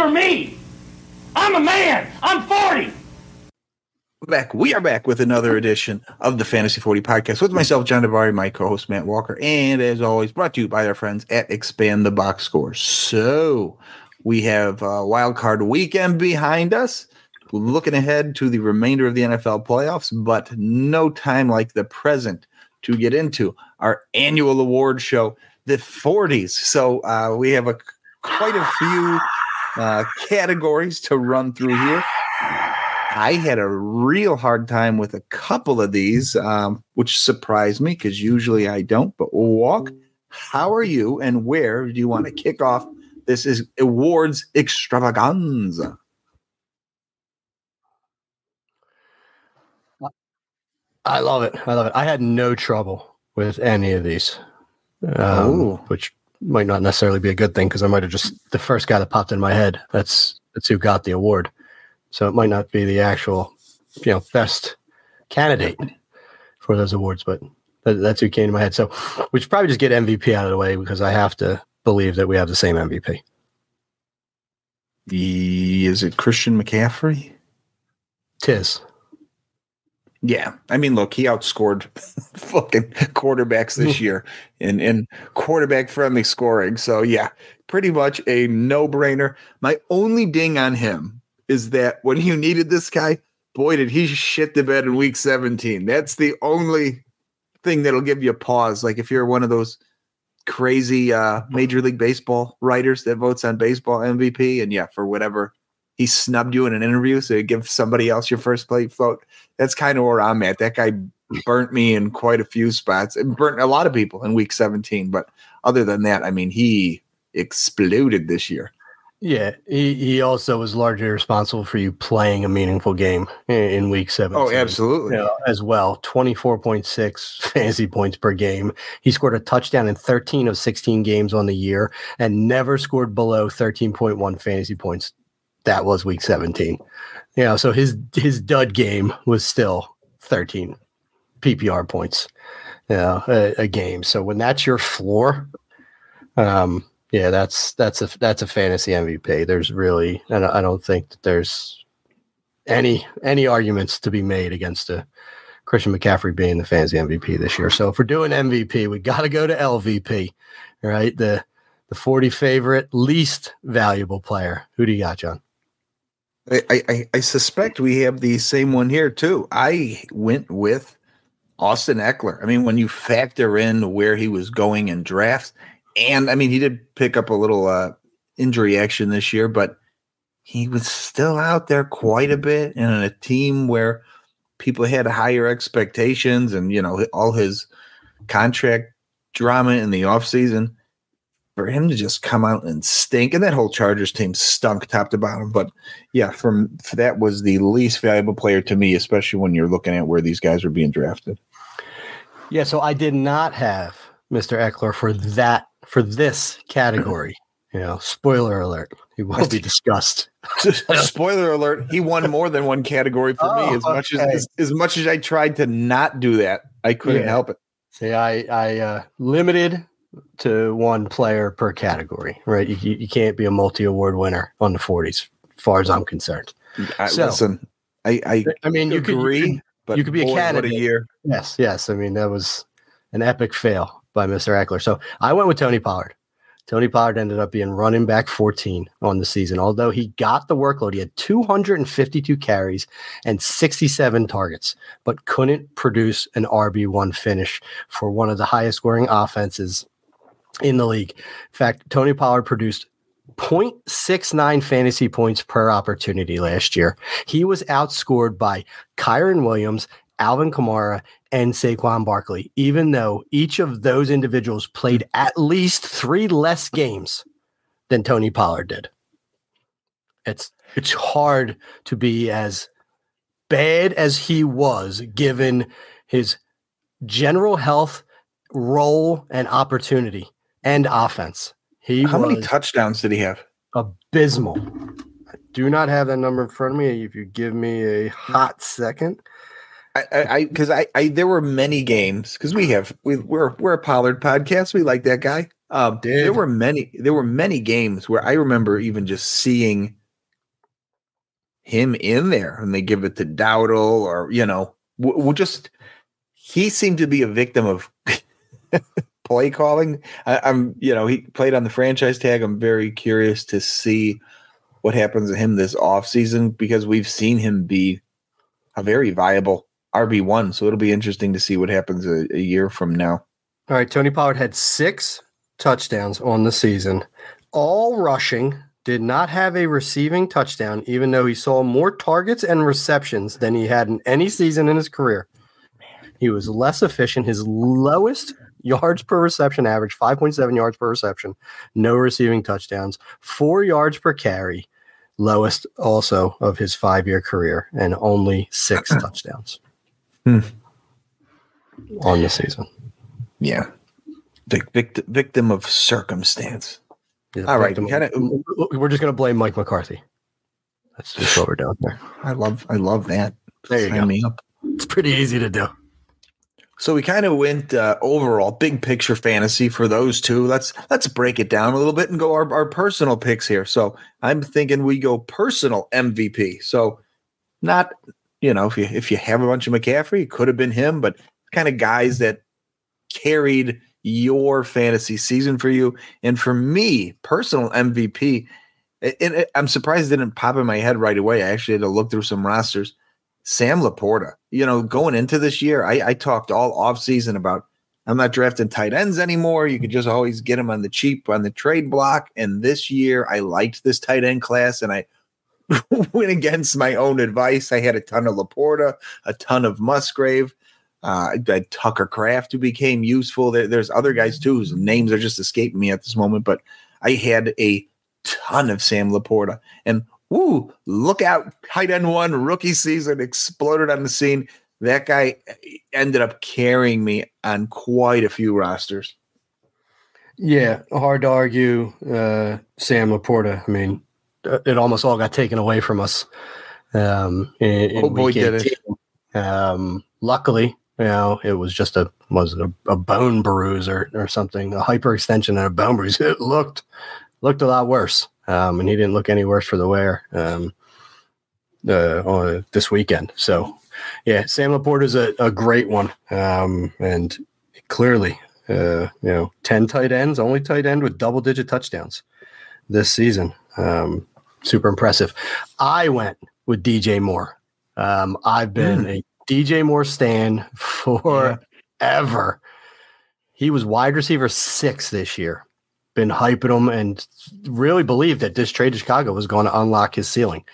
after me. I'm a man. I'm 40. back. We are back with another edition of the Fantasy 40 podcast with myself, John Davari, my co-host Matt Walker, and as always, brought to you by our friends at Expand the Box Score. So we have a wild card weekend behind us, looking ahead to the remainder of the NFL playoffs, but no time like the present to get into our annual award show, the 40s. So uh, we have a quite a few uh, categories to run through here. I had a real hard time with a couple of these, um, which surprised me because usually I don't. But walk, how are you, and where do you want to kick off? This is awards extravaganza. I love it. I love it. I had no trouble with any of these, um, Oh. which might not necessarily be a good thing because I might have just the first guy that popped in my head. That's that's who got the award. So it might not be the actual, you know, best candidate for those awards, but that, that's who came to my head. So we should probably just get MVP out of the way because I have to believe that we have the same MVP. Is it Christian McCaffrey? Tis. Yeah, I mean, look, he outscored fucking quarterbacks this year in in quarterback friendly scoring. So yeah, pretty much a no brainer. My only ding on him is that when you needed this guy, boy, did he shit the bed in week seventeen. That's the only thing that'll give you a pause. Like if you're one of those crazy uh Major League Baseball writers that votes on baseball MVP, and yeah, for whatever he snubbed you in an interview, so you give somebody else your first place vote that's kind of where I'm at. That guy burnt me in quite a few spots. It burnt a lot of people in week 17. But other than that, I mean, he exploded this year. Yeah, he, he also was largely responsible for you playing a meaningful game in, in week seven. Oh, absolutely. you know, as well. 24.6 fantasy points per game. He scored a touchdown in 13 of 16 games on the year and never scored below 13.1 fantasy points. That was week 17. You know, so his his dud game was still 13 PPR points you know, a, a game. So when that's your floor, um, yeah, that's that's a that's a fantasy MVP. There's really, and I don't think that there's any any arguments to be made against a Christian McCaffrey being the fantasy MVP this year. So if we're doing MVP, we got to go to LVP, right? The the 40 favorite, least valuable player. Who do you got, John? I, I, suspect we have the same one here, too. I went with Austin Ekeler. I mean, when you factor in where he was going in drafts, and I mean, he did pick up a little uh, injury action this year, but he was still out there quite a bit and in a team where people had higher expectations and, you know, all his contract drama in the offseason. For him to just come out and stink, and that whole Chargers team stunk top to bottom. But yeah, from that was the least valuable player to me, especially when you're looking at where these guys are being drafted. Yeah, so I did not have Mr. Ekeler for that for this category. You know, spoiler alert. He will be discussed. Spoiler alert: He won more than one category for Oh, me. As much as, as as much as I tried to not do that, I couldn't Yeah. help it. See, I I uh, limited to one player per category, right? You, you can't be a multi award winner on the 40s, as far as I'm concerned. I, So- listen, I, I I mean, you could, you agree, could- but you could be a boy, What a year! yes, yes. I mean, that was an epic fail by Mr. Ekeler. So I went with Tony Pollard. Tony Pollard ended up being running back 14 on the season. Although he got the workload, he had 252 carries and 67 targets, but couldn't produce an RB1 finish for one of the highest scoring offenses in the league. In fact, Tony Pollard produced 0.69 fantasy points per opportunity last year. He was outscored by Kyren Williams, Alvin Kamara, and Saquon Barkley, even though each of those individuals played at least three less games than Tony Pollard did. It's it's hard to be as bad as he was given his general health, role, and opportunity and offense. He How many touchdowns did he have? abysmal. I do not have that number in front of me. If you give me a hot second. I, I, because I, I, there were many games because we have we we're we're a Pollard podcast. We like that guy. Um, there were many. There were many games where I remember even just seeing him in there, and they give it to Dowdle, or you know, we'll just he seemed to be a victim of play calling. I, I'm, you know, he played on the franchise tag. I'm very curious to see what happens to him this offseason because we've seen him be a very viable RB one. So it'll be interesting to see what happens a, a year from now. All right, Tony Pollard had six touchdowns on the season, all rushing. Did not have a receiving touchdown, even though he saw more targets and receptions than he had in any season in his career. He was less efficient. His lowest yards per reception average, 5.7 yards per reception, no receiving touchdowns, four yards per carry, lowest also of his five year career, and only six touchdowns Hmm. on the season. Yeah. Vic, victim, victim of circumstance. A All right, of- kinda- we're just going to blame Mike McCarthy. That's just what we're doing there. I love I love that. There you Sign go. me up. It's pretty easy to do. So we kind of went uh, overall big picture fantasy for those two. Let's let's break it down a little bit and go our, our personal picks here. So I'm thinking we go personal MVP. So not you know if you if you have a bunch of McCaffrey, it could have been him, but kind of guys that carried your fantasy season for you. And for me, personal MVP, and it, I'm surprised it didn't pop in my head right away. I actually had to look through some rosters. Sam Laporta, you know, going into this year, I, I talked all offseason about I'm not drafting tight ends anymore. You could just always get them on the cheap on the trade block. And this year, I liked this tight end class, and I went against my own advice. I had a ton of Laporta, a ton of Musgrave. Uh, Tucker Kraft, who became useful. There, there's other guys too whose names are just escaping me at this moment, but I had a ton of Sam Laporta. And woo, look out! Tight end one rookie season exploded on the scene. That guy ended up carrying me on quite a few rosters. Yeah, hard to argue. Uh, Sam Laporta. I mean, uh, it almost all got taken away from us. Um, in, in Oh, boy, did it. Um, luckily, you know, it was just a was it a, a bone bruise or or something, a hyperextension and a bone bruise. It looked looked a lot worse. Um, and he didn't look any worse for the wear. Um, uh, on this weekend. So, yeah, Sam Laporta is a, a great one. Um, and clearly, uh, you know, 10 tight ends, only tight end with double digit touchdowns this season. Um, super impressive. I went with DJ Moore. Um, I've been a DJ Moore stan forever. He was wide receiver six this year. Been hyping him and really believed that this trade to Chicago was going to unlock his ceiling.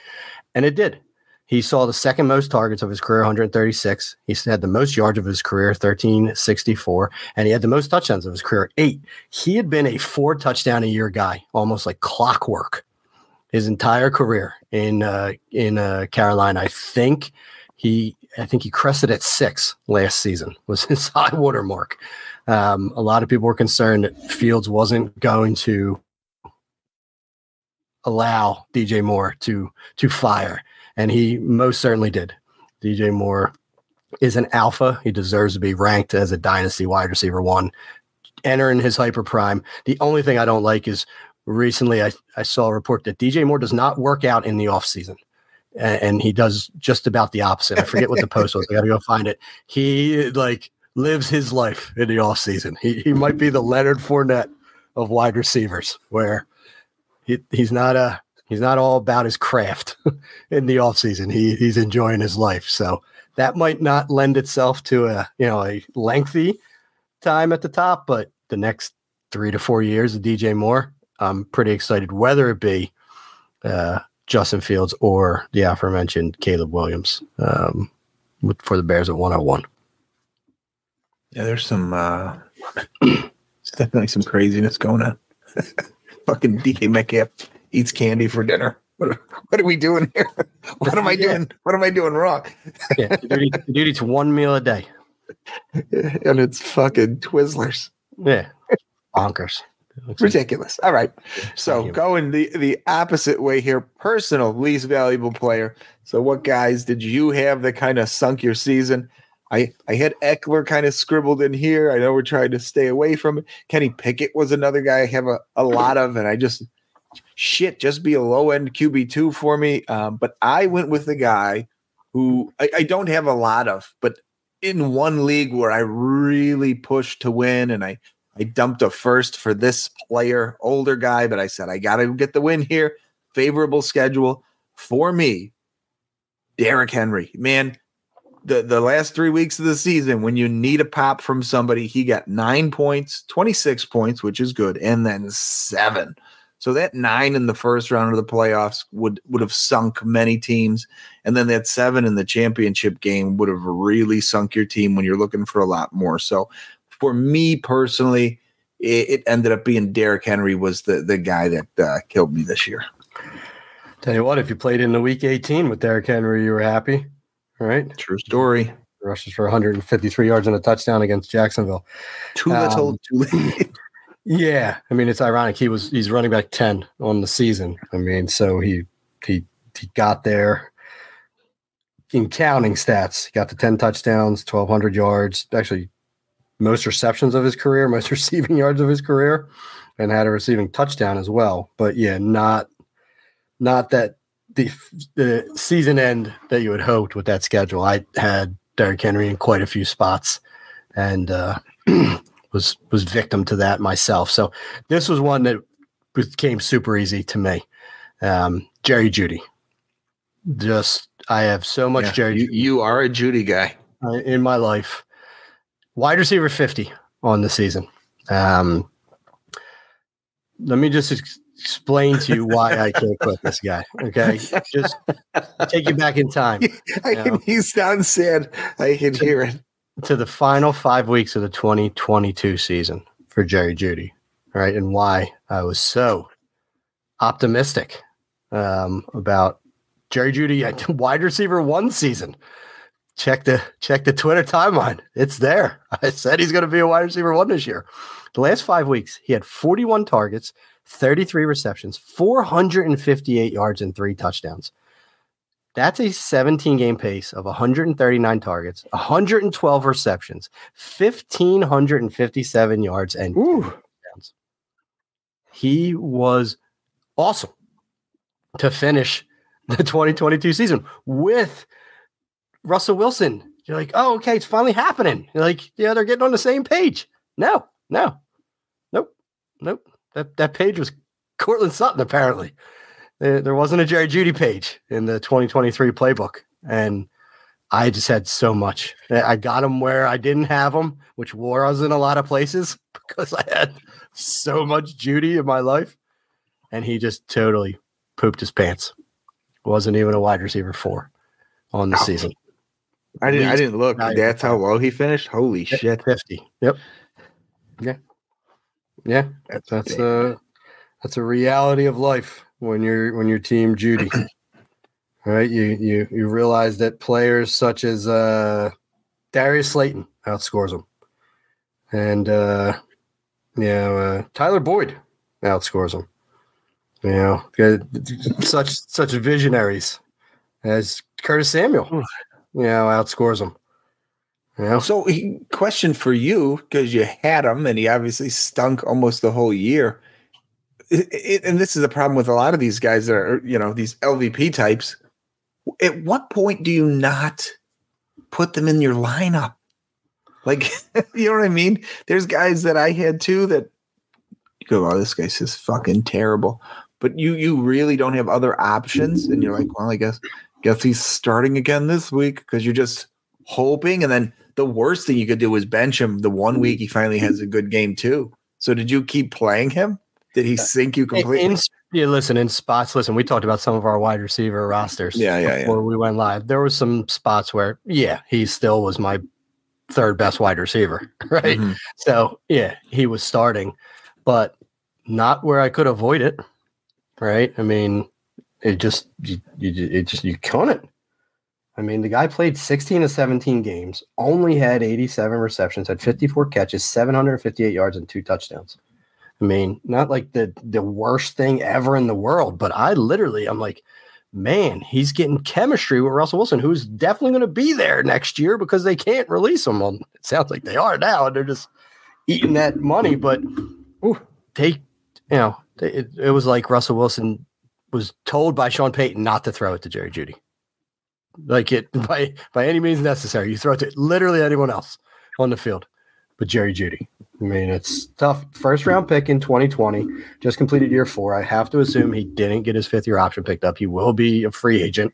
And it did. He saw the second most targets of his career, 136. He had the most yards of his career, 1364. And he had the most touchdowns of his career, eight. He had been a four touchdown a year guy, almost like clockwork, his entire career in uh, in uh, Carolina. I think he I think he crested at six last season was his high water mark. Um, a lot of people were concerned that Fields wasn't going to allow DJ Moore to to fire, and he most certainly did. DJ Moore is an alpha. He deserves to be ranked as a dynasty wide receiver one, entering his hyper prime. The only thing I don't like is recently I, I saw a report that DJ Moore does not work out in the offseason. And, and he does just about the opposite. I forget what the post was. I got to go find it. He like lives his life in the offseason. He, he might be the Leonard Fournette of wide receivers, where he, he's not a he's not all about his craft in the offseason. He he's enjoying his life. So that might not lend itself to a you know a lengthy time at the top, but the next three to four years of DJ Moore, I'm pretty excited, whether it be uh, Justin Fields or the aforementioned Caleb Williams um, for the Bears at 101. Yeah, there's some uh there's definitely some craziness going on. Fucking DK Metcalf eats candy for dinner. What, what are we doing here? What am I Yeah. doing? What am I doing wrong? Yeah, the duty to one meal a day. and it's fucking Twizzlers. Yeah, bonkers. Ridiculous. All right. So going the the opposite way here, personal least valuable player. So what guys did you have that kind of sunk your season? I I had Ekeler kind of scribbled in here. I know we're trying to stay away from it. Kenny Pickett was another guy I have a, a lot of, and I just shit just be a low end QB two for me. Um, but I went with the guy who I, I don't have a lot of, but in one league where I really pushed to win, and I I dumped a first for this player, older guy, but I said I got to get the win here. Favorable schedule for me. Derrick Henry, man, the the last three weeks of the season, when you need a pop from somebody, he got nine points, 26 points, which is good, and then seven. So that nine in the first round of the playoffs would would have sunk many teams, and then that seven in the championship game would have really sunk your team when you're looking for a lot more. So for me personally, it, it ended up being Derrick Henry was the the guy that uh, killed me this year. Tell you what, if you played in the week 18 with Derrick Henry, you were happy. All right. True story. Rushes for 153 yards and a touchdown against Jacksonville. Too little, Um, too late. Yeah, I mean it's ironic. He was he's running back 10 on the season. I mean, so he he he got there in counting stats. He got the 10 touchdowns, 1200 yards, actually most receptions of his career, most receiving yards of his career, and had a receiving touchdown as well. But yeah, not not that the the season end that you had hoped with that schedule. I had Derrick Henry in quite a few spots, and uh, was was victim to that myself. So this was one that became super easy to me. Um, Jerry Jeudy, just I have so much Yeah, Jerry you, you are a Jeudy guy. uh, in my life. Wide receiver 50 on the season. Um, let me just explain to you why I can't quit this guy. Okay. Just take you back in time I can, he sounds sad. I can hear it. to the final five weeks of the 2022 season for Jerry Jeudy, right? And why I was so optimistic um, about Jerry Jeudy wide receiver one season. Check the check the Twitter timeline. It's there. I said he's going to be a wide receiver one this year. The last five weeks, he had 41 targets, 33 receptions, 458 yards, and three touchdowns. That's a 17 game pace of 139 targets, 112 receptions, 1,557 yards, and touchdowns. He was awesome to finish the 2022 season with Russell Wilson. You're like, oh, okay, it's finally happening. You're like, yeah, they're getting on the same page. No, no, nope, nope. That that page was Courtland Sutton, apparently. There, there wasn't a Jerry Jeudy page in the 2023 playbook. And I just had so much. I got him where I didn't have him, which was in a lot of places because I had so much Jeudy in my life. And he just totally pooped his pants. Wasn't even a wide receiver four on the Ouch. season. I didn't. I didn't look. That's how low he finished. Holy shit! 50. Yep. Yeah. Yeah. That's That's a that's a reality of life when you're when you're team Jeudy. All right, you you you realize that players such as uh, Darius Slayton outscores them, and uh, you know uh, Tyler Boyd outscores them. You know, such such visionaries as Curtis Samuel, you know, outscores them. Know, So, he, question for you because you had him, and he obviously stunk almost the whole year. It- it- and this is the problem with a lot of these guys that are, you know, these LVP types. At what point do you not put them in your lineup? Like, you know what I mean? There's guys that I had too that you go, "Oh, this guy's just fucking terrible," but you you really don't have other options, and you're like, "Well, I guess guess he's starting again this week," because you're just hoping, and then the worst thing you could do is bench him the one week he finally has a good game too. So did you keep playing him? Did he sink you completely? In, yeah, listen, in spots, listen, we talked about some of our wide receiver rosters Yeah, yeah, yeah. before we went live. There was some spots where, yeah, he still was my third best wide receiver, right? Mhm. So, yeah, he was starting, but not where I could avoid it, right? I mean, it just, you, you, it just, you couldn't. I mean, the guy played 16 to 17 games, only had 87 receptions, had 54 catches, 758 yards, and two touchdowns. I mean, not like the the worst thing ever in the world, but I literally, I'm like, man, he's getting chemistry with Russell Wilson, who's definitely going to be there next year because they can't release him. Well, it sounds like they are now, and they're just eating that money. But ooh, they, you know, they, it, it was like Russell Wilson was told by Sean Payton not to throw it to Jerry Jeudy. Like it by by any means necessary. You throw it to literally anyone else on the field, but Jerry Jeudy. I mean, it's tough. First round pick in 2020, just completed year four. I have to assume he didn't get his fifth year option picked up. He will be a free agent,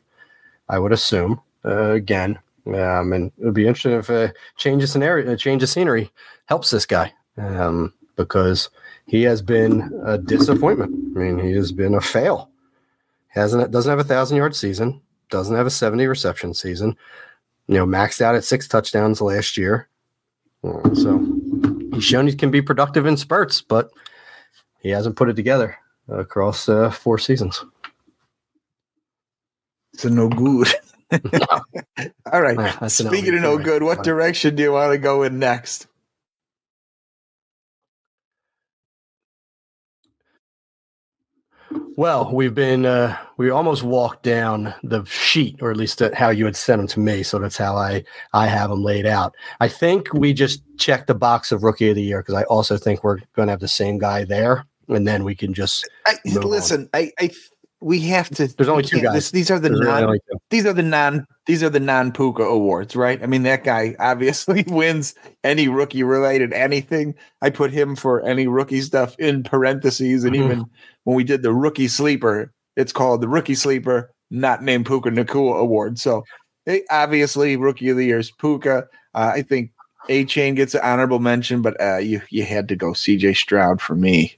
I would assume. Uh, again, um, and it would be interesting if a change of scenario, a change of scenery helps this guy um, because he has been a disappointment. I mean, he has been a fail. Hasn't it doesn't have a thousand yard season, doesn't have a 70 reception season. You know, maxed out at six touchdowns last year. Uh, so he's shown he can be productive in spurts, but he hasn't put it together across uh, four seasons. So no good. All right. Yeah, Speaking of no good, what direction do you want to go in next? Well, we've been uh, we almost walked down the sheet, or at least how you had sent them to me. So that's how I I have them laid out. I think we just checked the box of rookie of the year because I also think we're going to have the same guy there, and then we can just I, listen. I, I we have to. There's only two guys. This, these are the There's non. really these are the non. These are the non Puka awards, right? I mean, that guy obviously wins any rookie related anything. I put him for any rookie stuff in parentheses, and Mhm. even when we did the rookie sleeper, it's called the rookie sleeper, not named Puka Nacua award. So, eh, obviously, rookie of the year is Puka. Uh, I think Achane gets an honorable mention, but uh, you you had to go C.J. Stroud for me.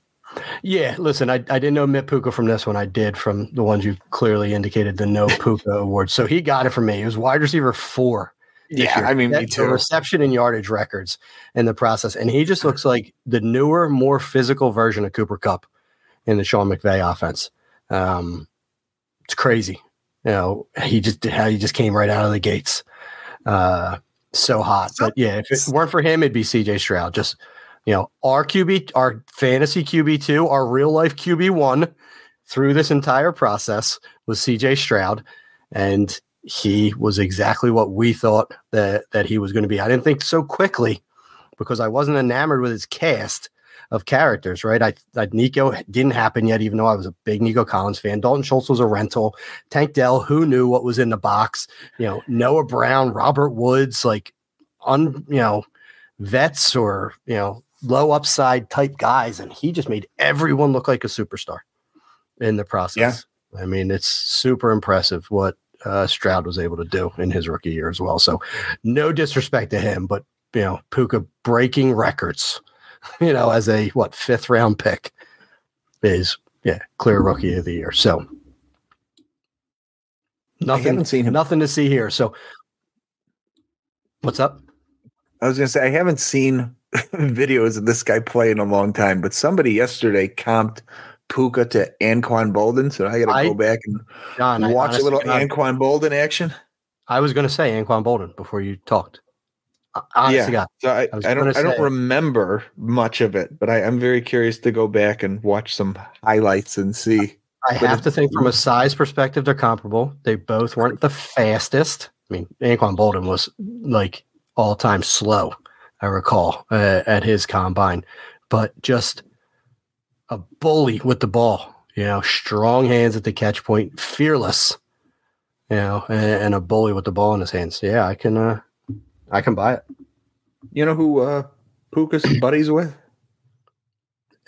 Yeah, listen, I, I didn't know Mitt Puka from this one. I did from the ones you clearly indicated the no Puka award. So he got it from me. He was wide receiver four. Yeah, year. I mean, me That's the too. reception and yardage records in the process. And he just looks like the newer, more physical version of Cooper Kupp in the Sean McVay offense. Um, it's crazy. You know, he just how he just came right out of the gates. Uh, so hot. But yeah, if it weren't for him, it'd be CJ Stroud. Just you know, our QB, our fantasy QB two, our real life QB one through this entire process was CJ Stroud. And he was exactly what we thought that that he was going to be. I didn't think so quickly because I wasn't enamored with his cast of characters, right? I, I Nico didn't happen yet, even though I was a big Nico Collins fan. Dalton Schultz was a rental. Tank Dell, who knew what was in the box? You know, Noah Brown, Robert Woods, like un you know, vets or you know, low upside type guys, and he just made everyone look like a superstar in the process. Yeah. I mean, it's super impressive what uh, Stroud was able to do in his rookie year as well. So, no disrespect to him, but you know, Puka breaking records, you know, as a what fifth round pick is yeah, clear rookie of the year. So, nothing, haven't seen him. nothing to see here. So, what's up? I was gonna say I haven't seen videos of this guy play in a long time, but somebody yesterday comped Puka to Anquan Boldin, so I got to go back and John, watch a little God, Anquan Boldin action. I was going to say Anquan Boldin before you talked. Uh, Honest Yeah. God. So I, I I don't I don't remember much of it, but I, I'm very curious to go back and watch some highlights and see. I But have to think from a size perspective, they're comparable. They both weren't the fastest. I mean, Anquan Boldin was like all time slow, I recall, uh, at his combine, but just a bully with the ball, you know, strong hands at the catch point, fearless, you know, and, and a bully with the ball in his hands. Yeah, I can, uh, I can buy it. You know who uh, Puka's buddies with?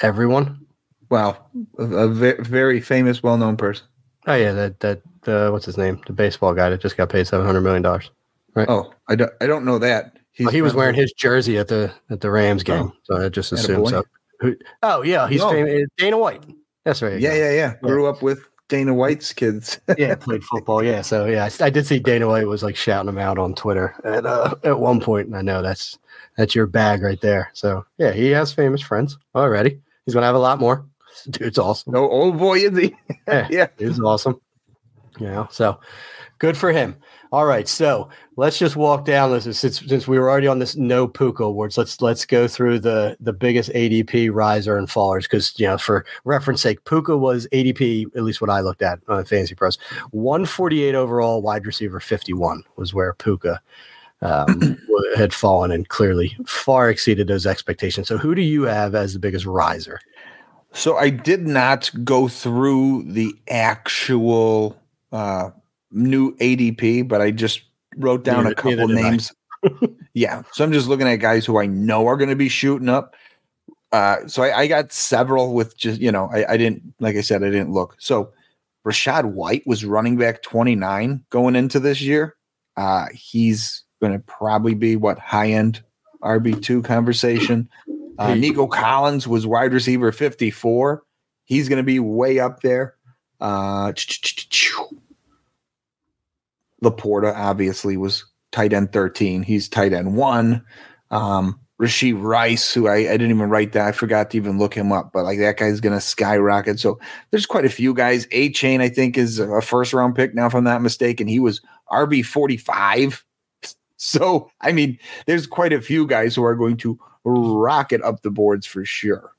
Everyone. Well, a, a ve- very famous, well-known person. Oh yeah, that that uh, what's his name? The baseball guy that just got paid seven hundred million dollars. Right. Oh, I don't I don't know that. He's Oh, he was wearing his jersey at the at the Rams game, so I just assumed so. Who, oh yeah, he's Oh. famous. Dana White. That's right. Yeah, yeah, yeah. Grew up with Dana White's kids. yeah. Played football. Yeah, so yeah, I, I did see Dana White was like shouting him out on Twitter at uh, at one point, and I know that's that's your bag right there. So yeah, he has famous friends already. He's gonna have a lot more. Dude's awesome. no, old boy is he? Yeah. yeah. He's awesome. You know, so good for him. All right, so let's just walk down this since since we were already on this no Puka awards. Let's let's go through the the biggest ADP riser and fallers because you know for reference sake, Puka was ADP at least what I looked at on Fantasy Pros, one forty eight overall, wide receiver fifty one was where Puka um, had fallen and clearly far exceeded those expectations. So who do you have as the biggest riser? So I did not go through the actual uh, new ADP, but I just wrote down Neither- a couple neither did I. names. yeah. So I'm just looking at guys who I know are going to be shooting up. Uh, so I, I got several with just, you know, I, I didn't, like I said, I didn't look. So Rachaad White was running back 29 going into this year. Uh, he's going to probably be what high end RB2 conversation. Uh, Nico Collins was wide receiver 54. He's going to be way up there. Uh, Laporta obviously was tight end 13. He's tight end one. Um, Rashee Rice, who I, I didn't even write that. I forgot to even look him up, but like that guy's going to skyrocket. So there's quite a few guys. Achane, I think, is a first round pick now, if I'm not mistaken. He was RB 45. So, I mean, there's quite a few guys who are going to rocket up the boards for sure.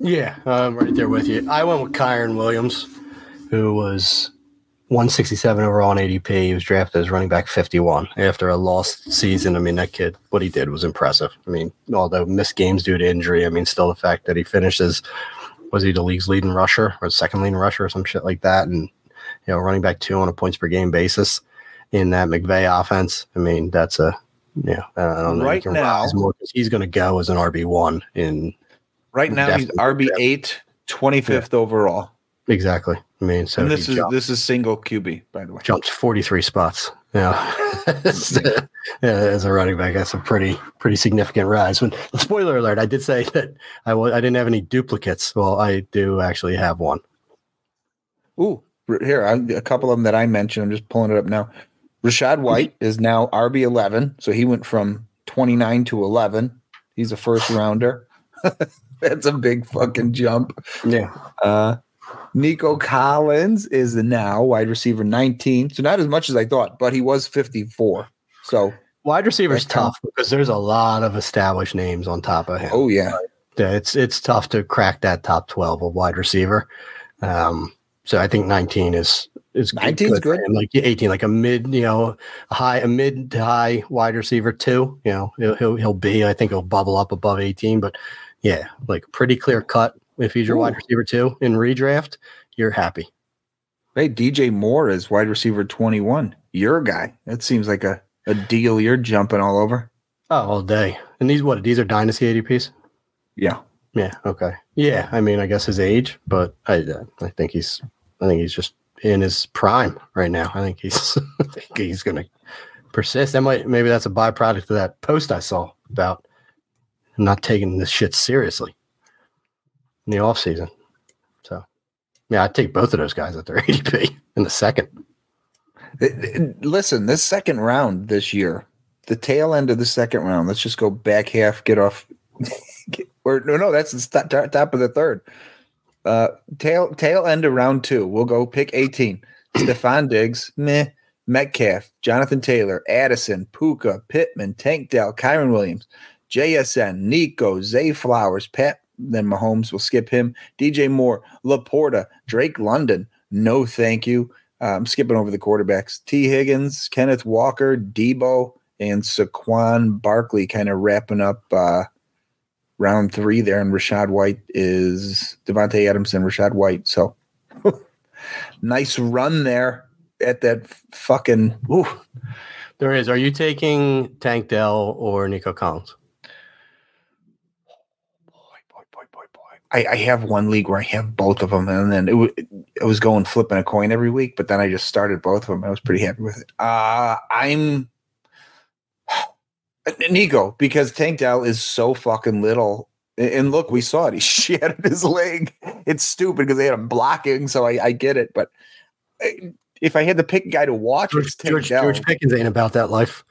Yeah, I'm right there with you. I went with Kyren Williams, who was 167 overall on ADP. He was drafted as running back 51 after a lost season. I mean, that kid, what he did was impressive. I mean, although missed games due to injury, I mean, still the fact that he finishes, was he the league's leading rusher or second leading rusher or some shit like that? And, you know, running back two on a points per game basis in that McVay offense. I mean, that's a, yeah, I don't know. Right now- more he's going to go as an RB1 in Right now, he's RB 8, 25th overall. Exactly. I mean, so and this is jumped, this is single QB, by the way. jumps 43 spots. Yeah. yeah, as a running back, that's a pretty pretty significant rise. When spoiler alert, I did say that I w- I didn't have any duplicates. Well, I do actually have one. Ooh, here I, a couple of them that I mentioned. I'm just pulling it up now. Rachaad White is now RB 11, so he went from 29 to 11. He's a first rounder. That's a big fucking jump. Yeah. Uh, Nico Collins is the now wide receiver 19, so not as much as I thought, but he was 54. So, Wide receiver's That's tough. because there's a lot of established names on top of him. oh yeah, Yeah, it's it's tough to crack that top 12 of wide receiver. Um, so I think 19 is is 19 is good. him. Like 18, like a mid, you know, a high, a mid to high wide receiver too. You know, he'll he'll, he'll be. I think he'll bubble up above 18, but yeah, like pretty clear cut. If he's your wide receiver two in redraft, you're happy. hey DJ Moore is wide receiver 21. Your guy. That seems like a a deal you're jumping all over. Oh, all day. And these what? These are dynasty ADPs. Yeah. Yeah. Okay. Yeah. I mean, I guess his age, but I uh, I think he's I think he's just in his prime right now. I think he's I think he's gonna persist. That might maybe that's a byproduct of that post I saw about not taking this shit seriously in the off season. So yeah, I'd take both of those guys at their ADP in the second. Listen, this second round this year, the tail end of the second round. Let's just go back half, get off. get- or no, no, that's the top top of the third. Uh, tail tail end of round two. We'll go pick eighteen. Stefon Diggs, meh. Metcalf, Jonathan Taylor, Addison, Puka, Pittman, Tank Dell, Kyren Williams, JSN, Nico, Zay Flowers, Pat. Then Mahomes will skip him. DJ Moore, Laporta, Drake London. No, thank you. I'm skipping over the quarterbacks. Tee Higgins, Kenneth Walker, Deebo, and Saquon Barkley kind of wrapping up uh, round three there. And Rachaad White is Davante Adams and Rachaad White. So nice run there at that fucking. Ooh, There is. Are you taking Tank Dell or Nico Collins? boy, boy, boy, boy, boy. I, I have one league where I have both of them, and then it, w- it was going flipping a coin every week. But then I just started both of them. I was pretty happy with it. Uh, I'm Nico because Tank Dell is so fucking little. And- look, we saw it. He shattered his leg. It's stupid because they had him blocking, so I, I get it. But if I had to pick a guy to watch, George, it's Tank George, Dell. George Pickens ain't about that life.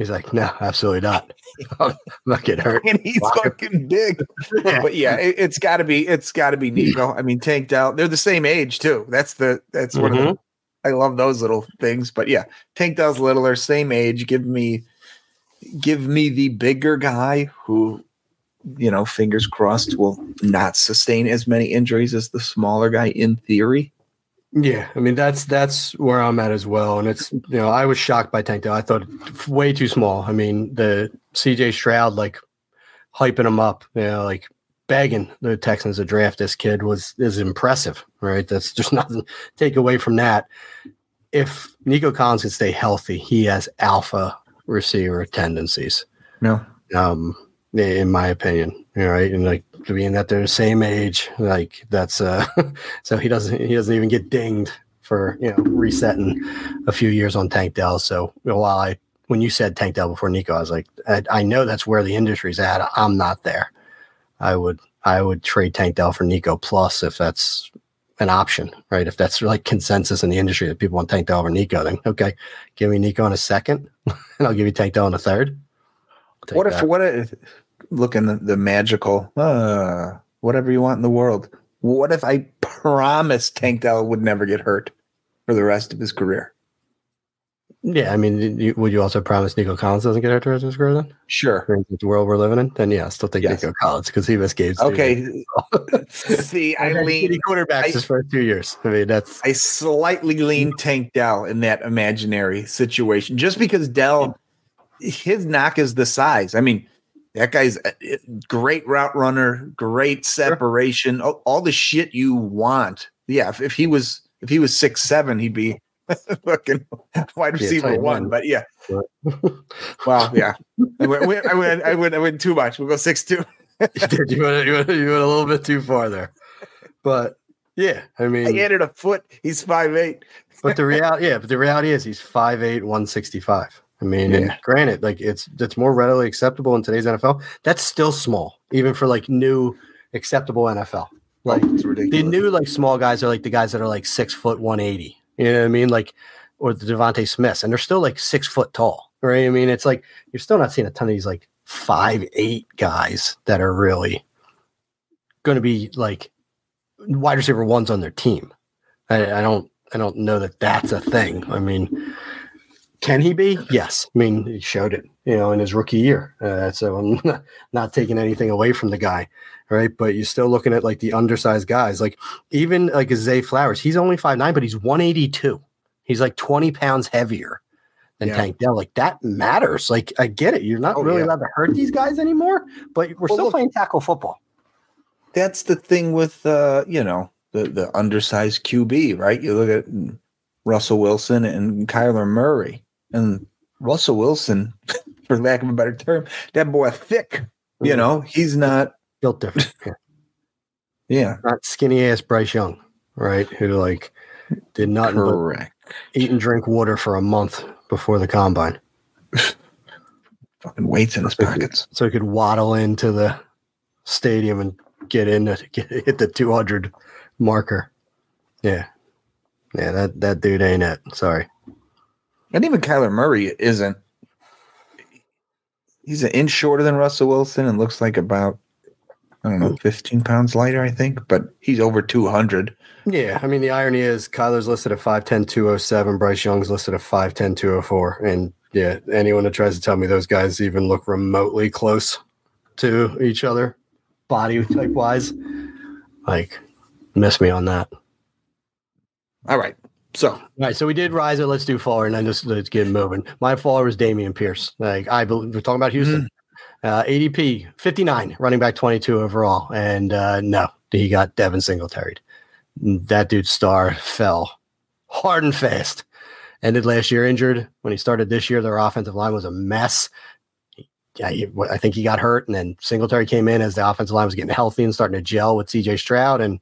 He's like, no, absolutely not. I'm not getting hurt. and he's fucking big. but yeah, it, it's got to be it's got to be Nico. I mean, Tank Dell. They're the same age too. That's the that's one of the mm-hmm. I love those little things. But yeah, Tank Dell's littler, same age. Give me, give me the bigger guy who, you know, fingers crossed, will not sustain as many injuries as the smaller guy in theory. Yeah, I mean that's that's where I'm at as well, and it's you know I was shocked by Tank Dell. I thought way too small. I mean the C.J. Stroud like hyping him up, you know, like begging the Texans to draft this kid was is impressive, right? That's just nothing take away from that. If Nico Collins can stay healthy, he has alpha receiver tendencies. No, Um, in my opinion, right? And like being that they're the same age, like that's uh, so he doesn't he doesn't even get dinged for you know resetting a few years on Tank Dell. So while I when you said Tank Dell before Nico, I was like, I, I know that's where the industry's at. I'm not there. I would I would trade Tank Dell for Nico plus if that's an option, right? If that's like consensus in the industry that people want Tank Dell over Nico, then okay, give me Nico in a second, and I'll give you Tank Dell in a third. What if that. what if looking the, the magical uh whatever you want in the world what if i promised tank dell would never get hurt for the rest of his career Yeah, I mean, you, would you also promise Nico Collins doesn't get hurt the rest of his career then? sure the world we're living in? Then yeah, I still take Yes. Nico Collins because he missed games. okay see i lean quarterbacks I- his first two years. I mean, that's i slightly lean tank dell in that imaginary situation just because dell his knock is the size i mean that guy's a a great route runner great separation all, all the shit you want. Yeah if, if he was if he was six seven he'd be fucking wide receiver one but yeah. Well yeah. I went, I went, I went, I went too much. We'll go six two. You did. You went, you, went, you went a little bit too far there. But yeah, I i mean, added a foot. He's five eight. But the reality, yeah, but the reality is he's 5'8", 165. I mean, and granted, like it's it's more readily acceptable in today's NFL. That's still small, even for like new acceptable NFL. Like it's the new like small guys are like the guys that are like six foot one eighty. You know what I mean? Like or the DeVonta Smiths, and they're still like six foot tall. Right? I mean, it's like you're still not seeing a ton of these like five eight guys that are really going to be like wide receiver ones on their team. I, I don't I don't know that that's a thing. I mean, can he be? Yes. I mean, he showed it, you know, in his rookie year. Uh, so I'm not, not taking anything away from the guy, right? But you're still looking at like the undersized guys, like even like Zay Flowers. He's only five nine, but he's 182. He's like 20 pounds heavier than Yeah. Tank Dell. Like that matters. Like I get it. You're not Oh, really yeah. allowed to hurt these guys anymore, but we're Well, still look- playing tackle football. that's the thing with uh you know the the undersized QB, right? You look at Russell Wilson and Kyler Murray, and Russell Wilson, for lack of a better term, that boy thick. You know, he's not. built different. Yeah. Yeah, not skinny ass Bryce Young, right? Who like did not eat and drink water for a month before the combine, Fucking weights in his pockets. so he could waddle into the stadium and get in to get, hit the 200 marker. Yeah, yeah, that that dude ain't it. Sorry. And even Kyler Murray isn't. He's an inch shorter than Russell Wilson and looks like about, I don't know, 15 pounds lighter, I think, but he's over 200. Yeah, I mean the irony is Kyler's listed at 5'10", 207. Bryce Young's listed at 5'10", 204. And yeah, anyone that tries to tell me those guys even look remotely close to each other, body type wise, like miss me on that. All right. So, All right, so we did rise it. Let's do forward, and then just let's get moving. My forward was Dameon Pierce. Like I believe we're talking about Houston. Uh, ADP 59, running back 22 overall, and uh, no, he got Devin Singletary. That dude's star fell hard and fast. Ended last year injured. When he started this year, their offensive line was a mess. Yeah, he, I think he got hurt, and then Singletary came in as the offensive line was getting healthy and starting to gel with CJ Stroud, and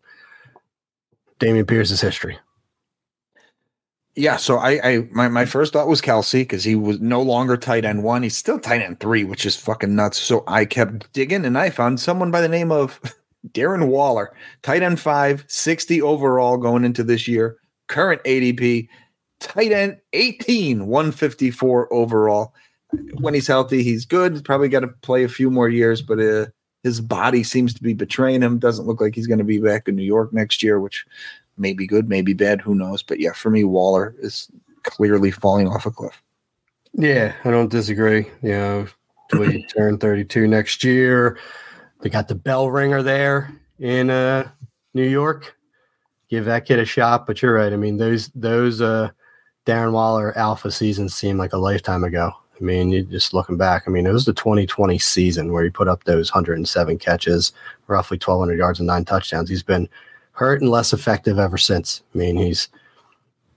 Dameon Pierce is history. Yeah, so I, I my, my first thought was Kelce because he was no longer tight end one. He's still tight end three, which is fucking nuts. So I kept digging and I found someone by the name of Darren Waller, tight end five, 60 overall going into this year, current ADP, tight end 18, 154 overall. When he's healthy, he's good. He's probably got to play a few more years, but uh, his body seems to be betraying him. Doesn't look like he's going to be back in New York next year, which maybe good, maybe bad, who knows? But yeah, for me, Waller is clearly falling off a cliff. Yeah, I don't disagree. You know, you turn 32 next year. They got the Bellinger there in uh, New York. Give that kid a shot. But you're right. I mean, those those uh, Darren Waller alpha seasons seem like a lifetime ago. I mean, you just looking back. I mean, it was the 2020 season where he put up those 107 catches, roughly 1,200 yards and nine touchdowns. He's been hurt and less effective ever since. I mean, he's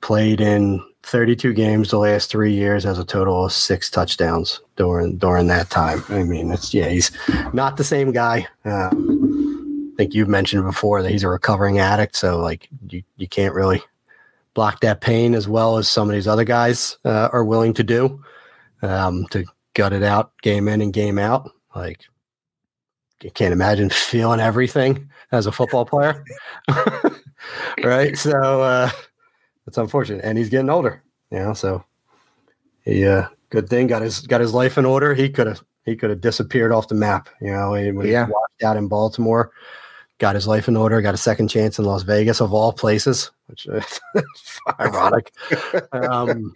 played in 32 games the last three years, has a total of six touchdowns during during that time. I mean, it's yeah, he's not the same guy. Um, I think you've mentioned before that he's a recovering addict, so like you you can't really block that pain as well as some of these other guys uh, are willing to do um, to gut it out game in and game out. Like you can't imagine feeling everything as a football player, right? So. uh it's unfortunate, and he's getting older. You know, so he uh, good thing got his got his life in order. He could have he could have disappeared off the map. You know, when yeah. he walked out in Baltimore, got his life in order, got a second chance in Las Vegas of all places, which is ironic. um,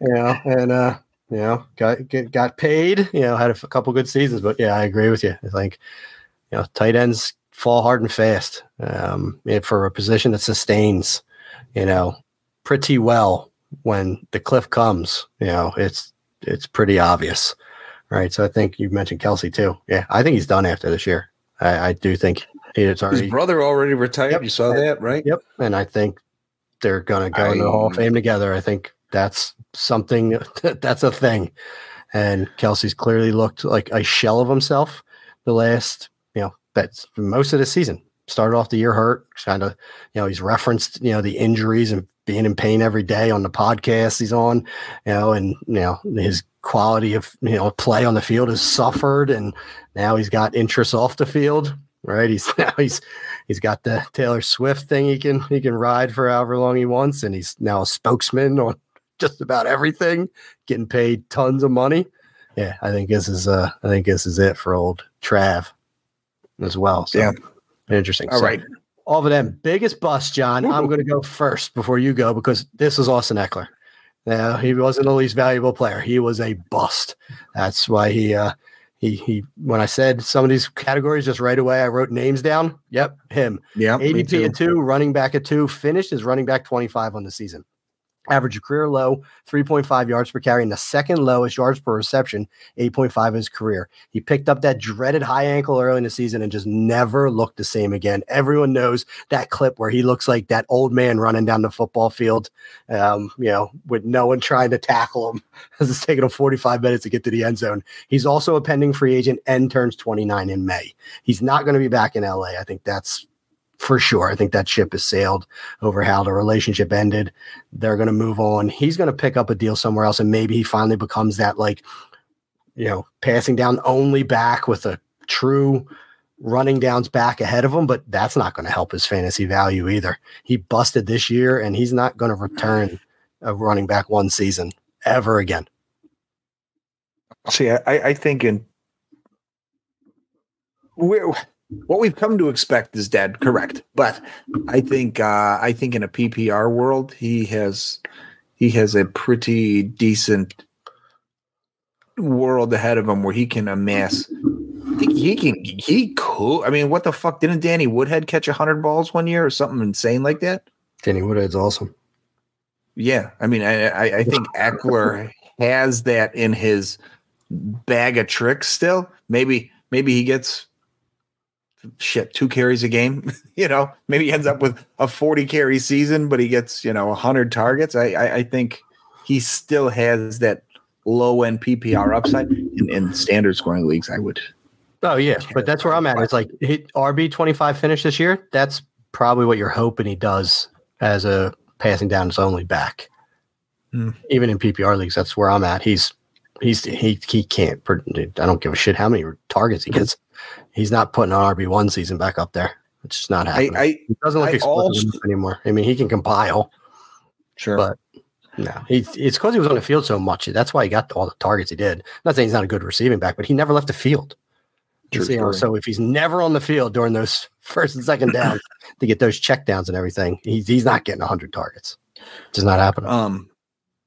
you know, and uh, you know, got get, got paid. You know, had a f- couple good seasons, but yeah, I agree with you. I think you know tight ends fall hard and fast um, for a position that sustains. You know, pretty well when the cliff comes. You know, it's it's pretty obvious, right? So I think you mentioned Kelce too. Yeah, I think he's done after this year. I, I do think it's already his brother already retired. Yep. You saw that, right? Yep. And I think they're gonna go I, in the Hall of Fame together. I think that's something that's a thing. And Kelce's clearly looked like a shell of himself the last, that's most of the season. Started off the year hurt, kind of, you know, he's referenced, you know, the injuries and being in pain every day on the podcast he's on, you know, and you know his quality of you know play on the field has suffered, and now he's got interest off the field. Right, he's now he's he's got the Taylor Swift thing he can he can ride for however long he wants, and he's now a spokesman on just about everything, getting paid tons of money. Yeah, I think this is uh I think this is it for old Trav as well. So, yeah, interesting. All so, right all of them biggest bust, John. Ooh. I'm going to go first before you go because this is Austin Ekeler. Now he wasn't the least valuable player. He was a bust. That's why he uh he he when I said some of these categories just right away, I wrote names down. Yep, him. Yeah. ADP at two, running back at two, finished as running back 25 on the season average career low 3.5 yards per carry and the second lowest yards per reception 8.5 in his career. He picked up that dreaded high ankle early in the season and just never looked the same again. Everyone knows that clip where he looks like that old man running down the football field um, you know with no one trying to tackle him. As it's taking him 45 minutes to get to the end zone. He's also a pending free agent and turns 29 in may. He's not going to be back in la i think that's for sure. I think that ship has sailed over how the relationship ended. They're going to move on. He's going to pick up a deal somewhere else, and maybe he finally becomes that like, you know, passing down only back with a true running downs back ahead of him. But that's not going to help his fantasy value either. He busted this year, and he's not going to return a running back one season ever again. See, I, I think in we're what we've come to expect is dead. Correct, but I think uh, I think in a PPR world, he has he has a pretty decent world ahead of him where he can amass. I think he can. He could. I mean, what the fuck? Didn't Danny Woodhead catch hundred balls one year or something insane like that? Danny Woodhead's awesome. Yeah, I mean, I I, I think Ekeler has that in his bag of tricks still. Maybe maybe he gets shit two carries a game you know? Maybe he ends up with a 40 carry season but he gets you know 100 targets. I i, I think he still has that low end ppr upside in, in standard scoring leagues i would oh yeah but that's where i'm at. It's like hit rb 25 finish this year that's probably what you're hoping he does as a passing downs only back. Mm. even in ppr leagues that's where i'm at. He's he's he he can't i don't give a shit how many targets he gets he's not putting an RB one season back up there. It's just not happening. I, I he doesn't look explosive anymore. I mean, he can compile, sure, but no, he, it's because he was on the field so much. That's why he got all the targets he did. I'm not saying he's not a good receiving back, but he never left the field. True You know, so if he's never on the field during those first and second downs to get those check downs and everything, he's, he's not getting 100 targets. It's just not happening. Um,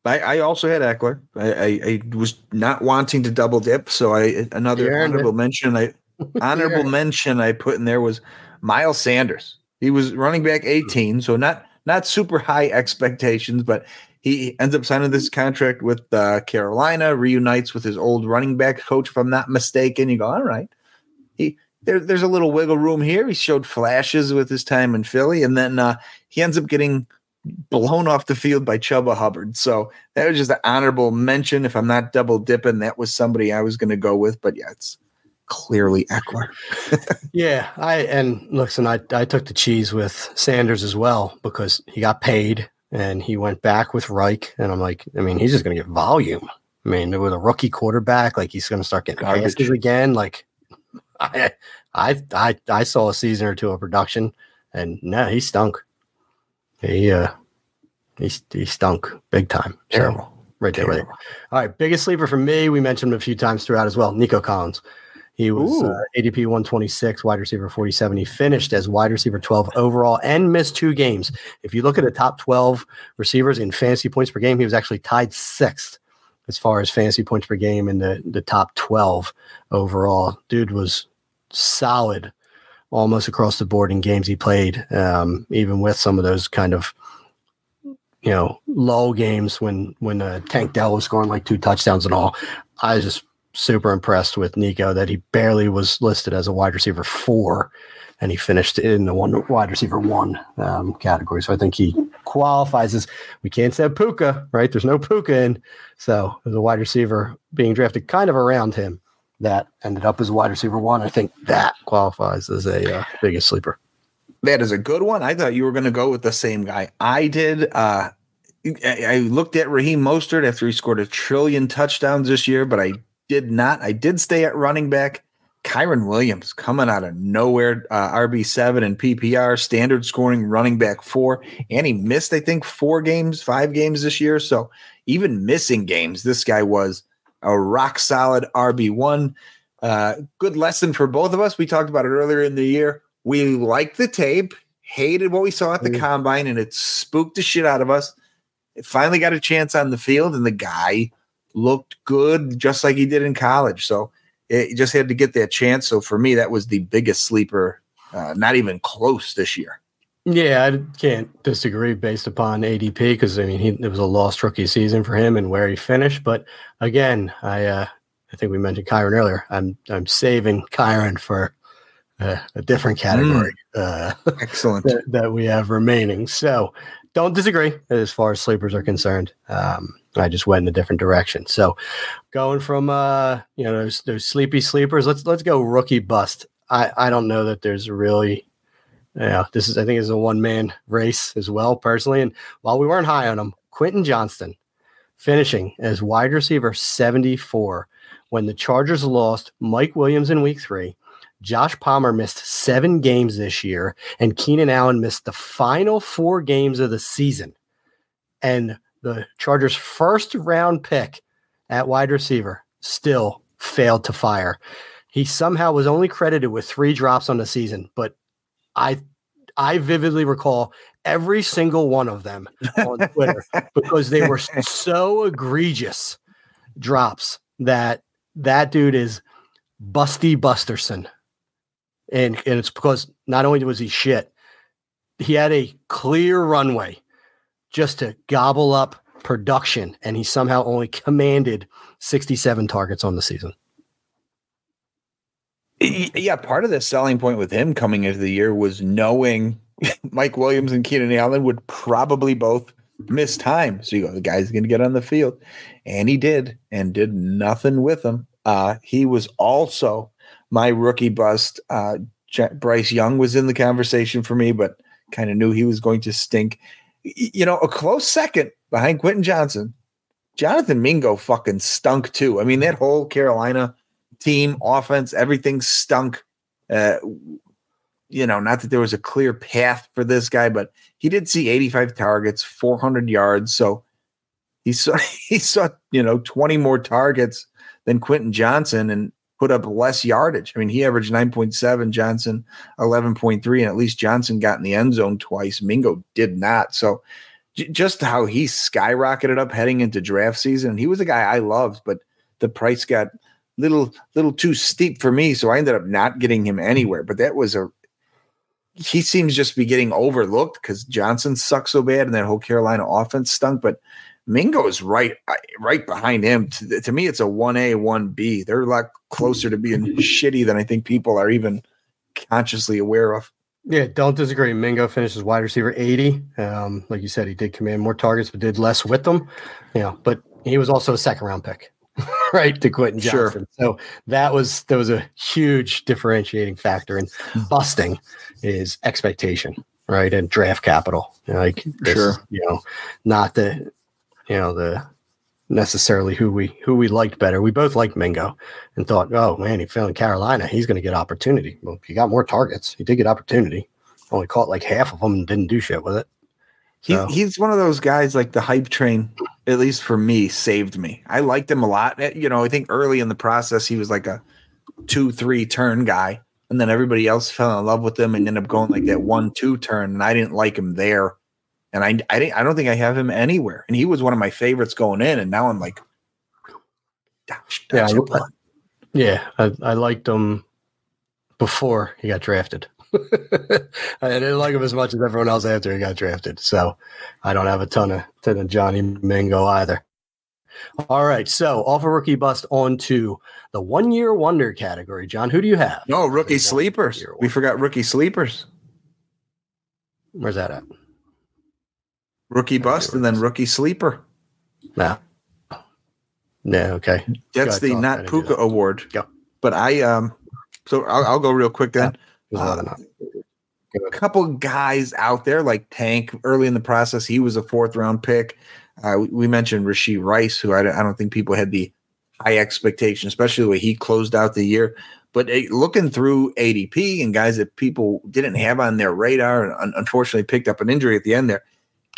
I, I also had Ekeler. I, I, I was not wanting to double dip, so I another honorable mention. I honorable mention I put in there was Miles Sanders. He was running back 18, so not not super high expectations, but he ends up signing this contract with uh, Carolina, reunites with his old running back coach, if I'm not mistaken. You go, all right. He there, there's a little wiggle room here. He showed flashes with his time in Philly, and then uh, he ends up getting blown off the field by Chuba Hubbard. So that was just an honorable mention. If I'm not double dipping, that was somebody I was going to go with. But yeah, it's clearly Ekeler. Yeah, I and listen, I I took the cheese with Sanders as well because he got paid and he went back with Reich, and I'm like, I mean, he's just going to get volume. I mean, with a rookie quarterback, like he's going to start getting Garbage. passes again. Like, I I I I saw a season or two of production, and no, he stunk. He uh, he he stunk big time. So, Terrible. right there, right there. All right, biggest sleeper for me. We mentioned him a few times throughout as well. Nico Collins. He was uh, ADP 126, wide receiver 47. He finished as wide receiver 12 overall and missed two games. If you look at the top 12 receivers in fantasy points per game, he was actually tied sixth as far as fantasy points per game in the, the top 12 overall. Dude was solid almost across the board in games he played, um, even with some of those kind of you know low games when when uh, Tank Dell was scoring like two touchdowns and all. I just super impressed with Nico that he barely was listed as a wide receiver four, and he finished in the one wide receiver one um, category. So I think he qualifies as we can't say Puka, right? There's no Puka in, so there's a wide receiver being drafted kind of around him that ended up as wide receiver one. I think that qualifies as a uh, biggest sleeper. That is a good one. I thought you were going to go with the same guy. I did. Uh, I looked at Raheem Mostert after he scored a trillion touchdowns this year, but I did not. I did stay at running back. Kyren Williams coming out of nowhere, uh, RB7 and PPR, standard scoring running back four. And he missed, I think, four games, five games this year. So even missing games, this guy was a rock solid RB1. Uh, good lesson for both of us. We talked about it earlier in the year. We liked the tape, hated what we saw at the Mm. combine, and it spooked the shit out of us. It finally got a chance on the field, and the guy looked good just like he did in college. So it just had to get that chance. So for me, that was the biggest sleeper, uh, not even close this year. Yeah, I can't disagree based upon ADP because I mean he, it was a lost rookie season for him and where he finished. But again, I uh, I think we mentioned Kyren earlier. I'm I'm saving Kyren for uh, a different category uh, Excellent. that, that we have remaining. So don't disagree as far as sleepers are concerned. Um, I just went in a different direction. So going from uh, you know those those sleepy sleepers, let's let's go rookie bust. I I don't know that there's really yeah, this is I think is a one man race as well, personally. And while we weren't high on him, Quentin Johnston finishing as wide receiver 74 when the Chargers lost Mike Williams in week three. Josh Palmer missed seven games this year, and Keenan Allen missed the final four games of the season. And the Chargers' first round pick at wide receiver still failed to fire. He somehow was only credited with three drops on the season, but I I vividly recall every single one of them on Twitter because they were so egregious drops that that dude is Busty Busterson. And and it's because not only was he shit, he had a clear runway just to gobble up production and he somehow only commanded 67 targets on the season. Yeah, part of the selling point with him coming into the year was knowing Mike Williams and Keenan Allen would probably both miss time. So you go, the guy's going to get on the field. And he did, and did nothing with him. Uh, he was also my rookie bust. Uh, Bryce Young was in the conversation for me, but kind of knew he was going to stink. You know, a close second behind Quentin Johnston. Jonathan Mingo fucking stunk too. I mean, that whole Carolina team, offense, everything stunk. Uh, you know, not that there was a clear path for this guy, but he did see 85 targets, 400 yards. So he saw he saw you know 20 more targets than Quentin Johnston, and put up less yardage. I mean, he averaged 9.7, Johnson 11.3, and at least Johnson got in the end zone twice. Mingo did not. So j- just how he skyrocketed up heading into draft season. He was a guy I loved, but the price got little little too steep for me, so I ended up not getting him anywhere. But that was a he seems just to be getting overlooked because Johnson sucks so bad and that whole Carolina offense stunk. But Mingo is right right behind him. To, to me, it's a one A one B. They're a lot closer to being shitty than I think people are even consciously aware of. Yeah, don't disagree. Mingo finishes wide receiver 80. Um, like you said, he did command more targets, but did less with them. You know, but he was also a second round pick. right to Quentin Johnston. Sure. So that was there was a huge differentiating factor in busting is expectation, right? And draft capital. Like this, sure. you know, not the you know, the necessarily who we who we liked better. We both liked Mingo and thought, oh man, he fell in Carolina. He's going to get opportunity. Well, he got more targets. He did get opportunity. Only caught like half of them and didn't do shit with it. He, so. He's one of those guys like the hype train, at least for me, saved me. I liked him a lot. Eh, you know, I think early in the process, he was like a two, three turn guy. And then everybody else fell in love with him and ended up going like that one, two turn. And I didn't like him there. And I, I, didn't, I don't think I have him anywhere. And he was one of my favorites going in. And now I'm like, dodge, dodge yeah, I, yeah, I, I liked him before he got drafted. I didn't like him as much as everyone else after he got drafted. So I don't have a ton of ton of Johnny Mingo either. All right, so off a rookie bust on to the one year wonder category. John, who do you have? No, rookie sleepers. We forgot rookie sleepers. Where's that at? Rookie bust and then rookie sleeper. Yeah. Yeah. Okay. That's the not Puka that. award. Yep. But I um, so I'll, I'll go real quick then. Uh, a couple guys out there like Tank early in the process. He was a fourth round pick. Uh, we, mentioned Rashee Rice, who I, I, don't think people had the high expectation, especially the way he closed out the year. But uh, looking through ADP and guys that people didn't have on their radar and un- unfortunately picked up an injury at the end there,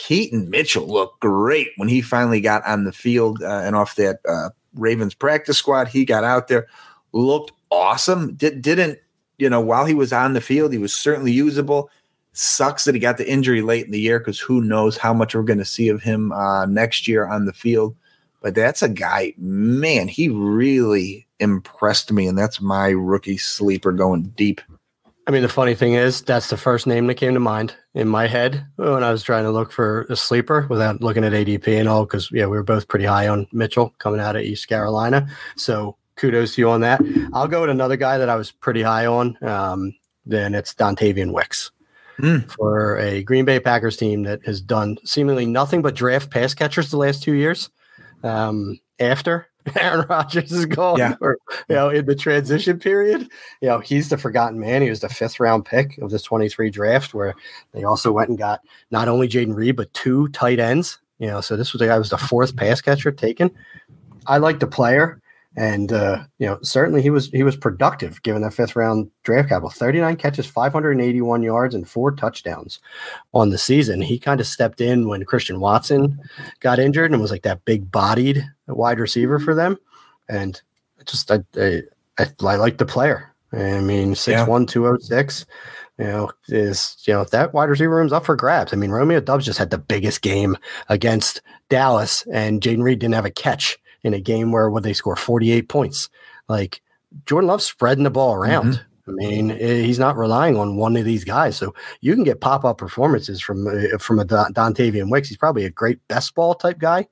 Keaton Mitchell looked great when he finally got on the field uh, and off that uh, Ravens practice squad. He got out there, looked awesome. Did, didn't you know, while he was on the field, he was certainly usable. Sucks that he got the injury late in the year because who knows how much we're going to see of him uh, next year on the field. But that's a guy, man, he really impressed me. And that's my rookie sleeper going deep. I mean, the funny thing is, that's the first name that came to mind in my head when I was trying to look for a sleeper without looking at ADP and all. Because, yeah, we were both pretty high on Mitchell coming out of East Carolina. So kudos to you on that. I'll go with another guy that I was pretty high on. Um, then it's Dontayvion Wicks mm. for a Green Bay Packers team that has done seemingly nothing but draft pass catchers the last two years. Um, after Aaron Rodgers is gone, yeah. or you know, in the transition period, you know, he's the forgotten man. He was the fifth round pick of this 23 draft, where they also went and got not only Jayden Reed, but two tight ends. You know, so this was the guy was the fourth pass catcher taken. I like the player and uh, you know certainly he was he was productive given that fifth round draft capital 39 catches 581 yards and four touchdowns on the season he kind of stepped in when christian watson got injured and was like that big bodied wide receiver for them and just i i, I, I like the player i mean 6'1 yeah. 206 you know, is you know that wide receiver room's up for grabs. I mean, Romeo Doubs just had the biggest game against Dallas, and Jayden Reed didn't have a catch in a game where would they score 48 points? Like Jordan Love's spreading the ball around. Mm-hmm. I mean, eh, he's not relying on one of these guys, so you can get pop up performances from uh, from a Don- Dontayvion Wicks. He's probably a great best ball type guy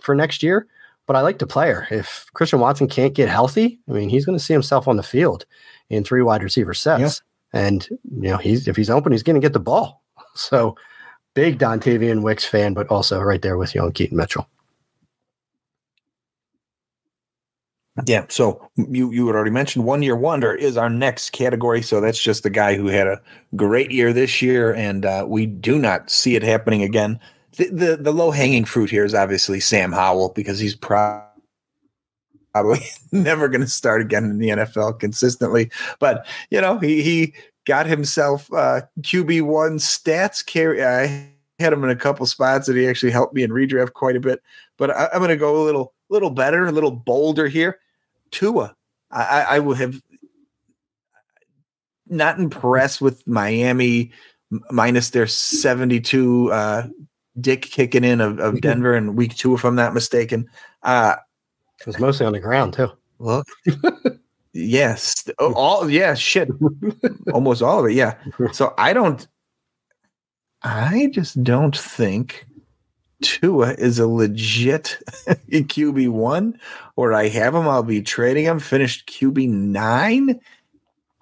for next year. But I like the player. If Christian Watson can't get healthy, I mean, he's going to see himself on the field in three wide receiver sets, yeah. and you know, he's if he's open, he's going to get the ball. So, big Dontayvion Wicks fan, but also right there with you on Keaton Mitchell. Yeah, so you you had already mentioned one year wonder is our next category. So that's just the guy who had a great year this year, and uh, we do not see it happening again. The the, the low hanging fruit here is obviously Sam Howell because he's probably never going to start again in the NFL consistently. But you know he he got himself uh, QB one stats carry. I had him in a couple spots that he actually helped me in redraft quite a bit. But I, I'm going to go a little little better, a little bolder here. Tua. I, I would have not impressed with Miami minus their 72 uh, dick kicking in of, of Denver in week two, if I'm not mistaken. Uh, it was mostly on the ground too. Well, yes, oh, all yeah, shit, almost all of it. Yeah. So I don't, I just don't think Tua is a legit QB one, or I have him. I'll be trading him. Finished QB nine.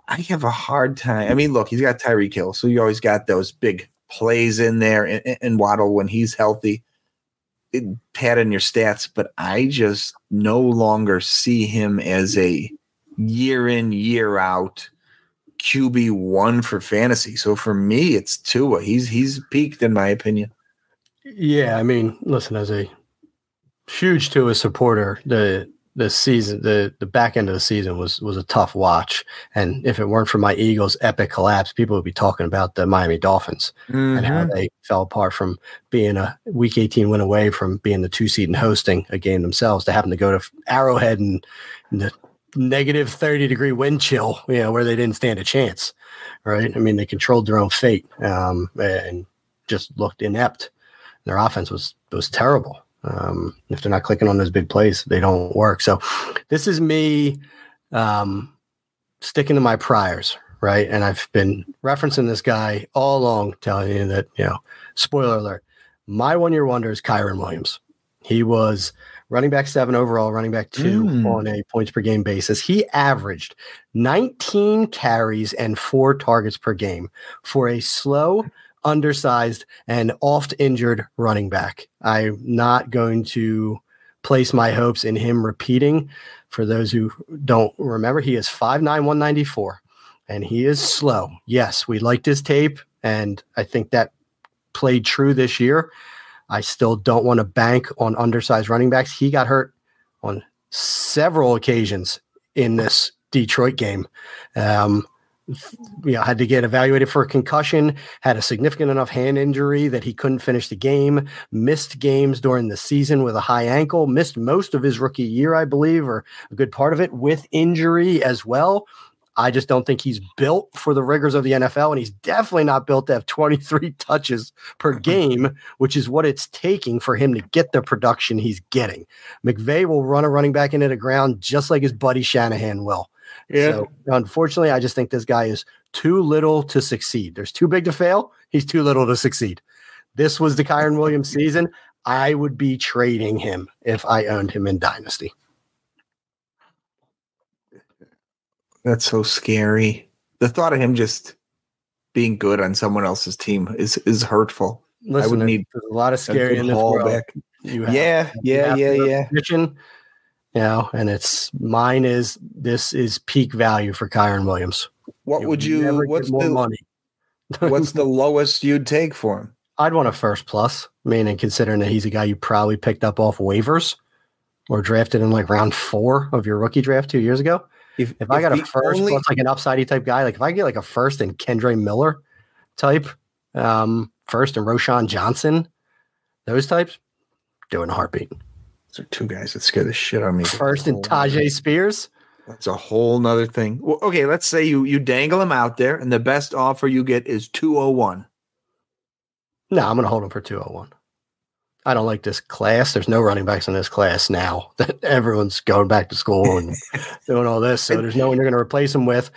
I have a hard time. I mean, look, he's got Tyreek Hill, so you always got those big plays in there, and, and Waddle when he's healthy. It, pad in your stats, but I just no longer see him as a year in year out QB one for fantasy. So for me, it's Tua. He's he's peaked in my opinion. Yeah, I mean, listen, as a huge Tua supporter, the the season the the back end of the season was was a tough watch and if it weren't for my eagles epic collapse people would be talking about the miami dolphins mm-hmm. and how mm-hmm. they fell apart from being a week 18 win away from being the two seed and hosting a game themselves to having to go to arrowhead and, and the negative 30 degree wind chill you know where they didn't stand a chance right i mean they controlled their own fate um, and just looked inept their offense was was terrible um, if they're not clicking on those big plays, they don't work. So this is me um, sticking to my priors, right? And I've been referencing this guy all along, telling you that, you know, spoiler alert, my one year wonder is Kyren Williams. He was running back seven overall, running back two mm. on a points per game basis. He averaged 19 carries and four targets per game for a slow undersized, and oft injured running back. I'm not going to place my hopes in him repeating. For those who don't remember, he is 5'9, 194, and he is slow. Yes, we liked his tape, and I think that played true this year. I still don't want to bank on undersized running backs. He got hurt on several occasions in this Detroit game. Um, you know, had to get evaluated for a concussion, had a significant enough hand injury that he couldn't finish the game, missed games during the season with a high ankle, missed most of his rookie year, I believe, or a good part of it with injury as well. I just don't think he's built for the rigors of the NFL, and he's definitely not built to have 23 touches per mm-hmm. game, which is what it's taking for him to get the production he's getting. McVay will run a running back into the ground just like his buddy Shanahan will. Yeah. So unfortunately, I just think this guy is too little to succeed. There's too big to fail. He's too little to succeed. This was the Kyren Williams season. I would be trading him if I owned him in Dynasty. That's so scary. The thought of him just being good on someone else's team is is hurtful. Listen, I would need a lot of scary in this world. Back. You have, yeah, yeah, yeah, yeah. Position, you know, and it's mine is this is peak value for Kyren Williams. What you would you? What's the money? what's the lowest you'd take for him? I'd want a first plus, meaning considering that he's a guy you probably picked up off waivers or drafted in like round four of your rookie draft two years ago. If, if, if I got a first only, plus like an upsidey type guy, like if I get like a first and Kendre Miller type, um, first and Roschon Johnson, those types, doing a heartbeat. Those are two guys that scare the shit out of me. First and Tyjae Spears. That's a whole nother thing. Well, okay, let's say you you dangle him out there, and the best offer you get is two oh one. No, I'm going to hold him for two oh one. I don't like this class. There's no running backs in this class now. That everyone's going back to school and doing all this, so there's no one you're going to replace him with.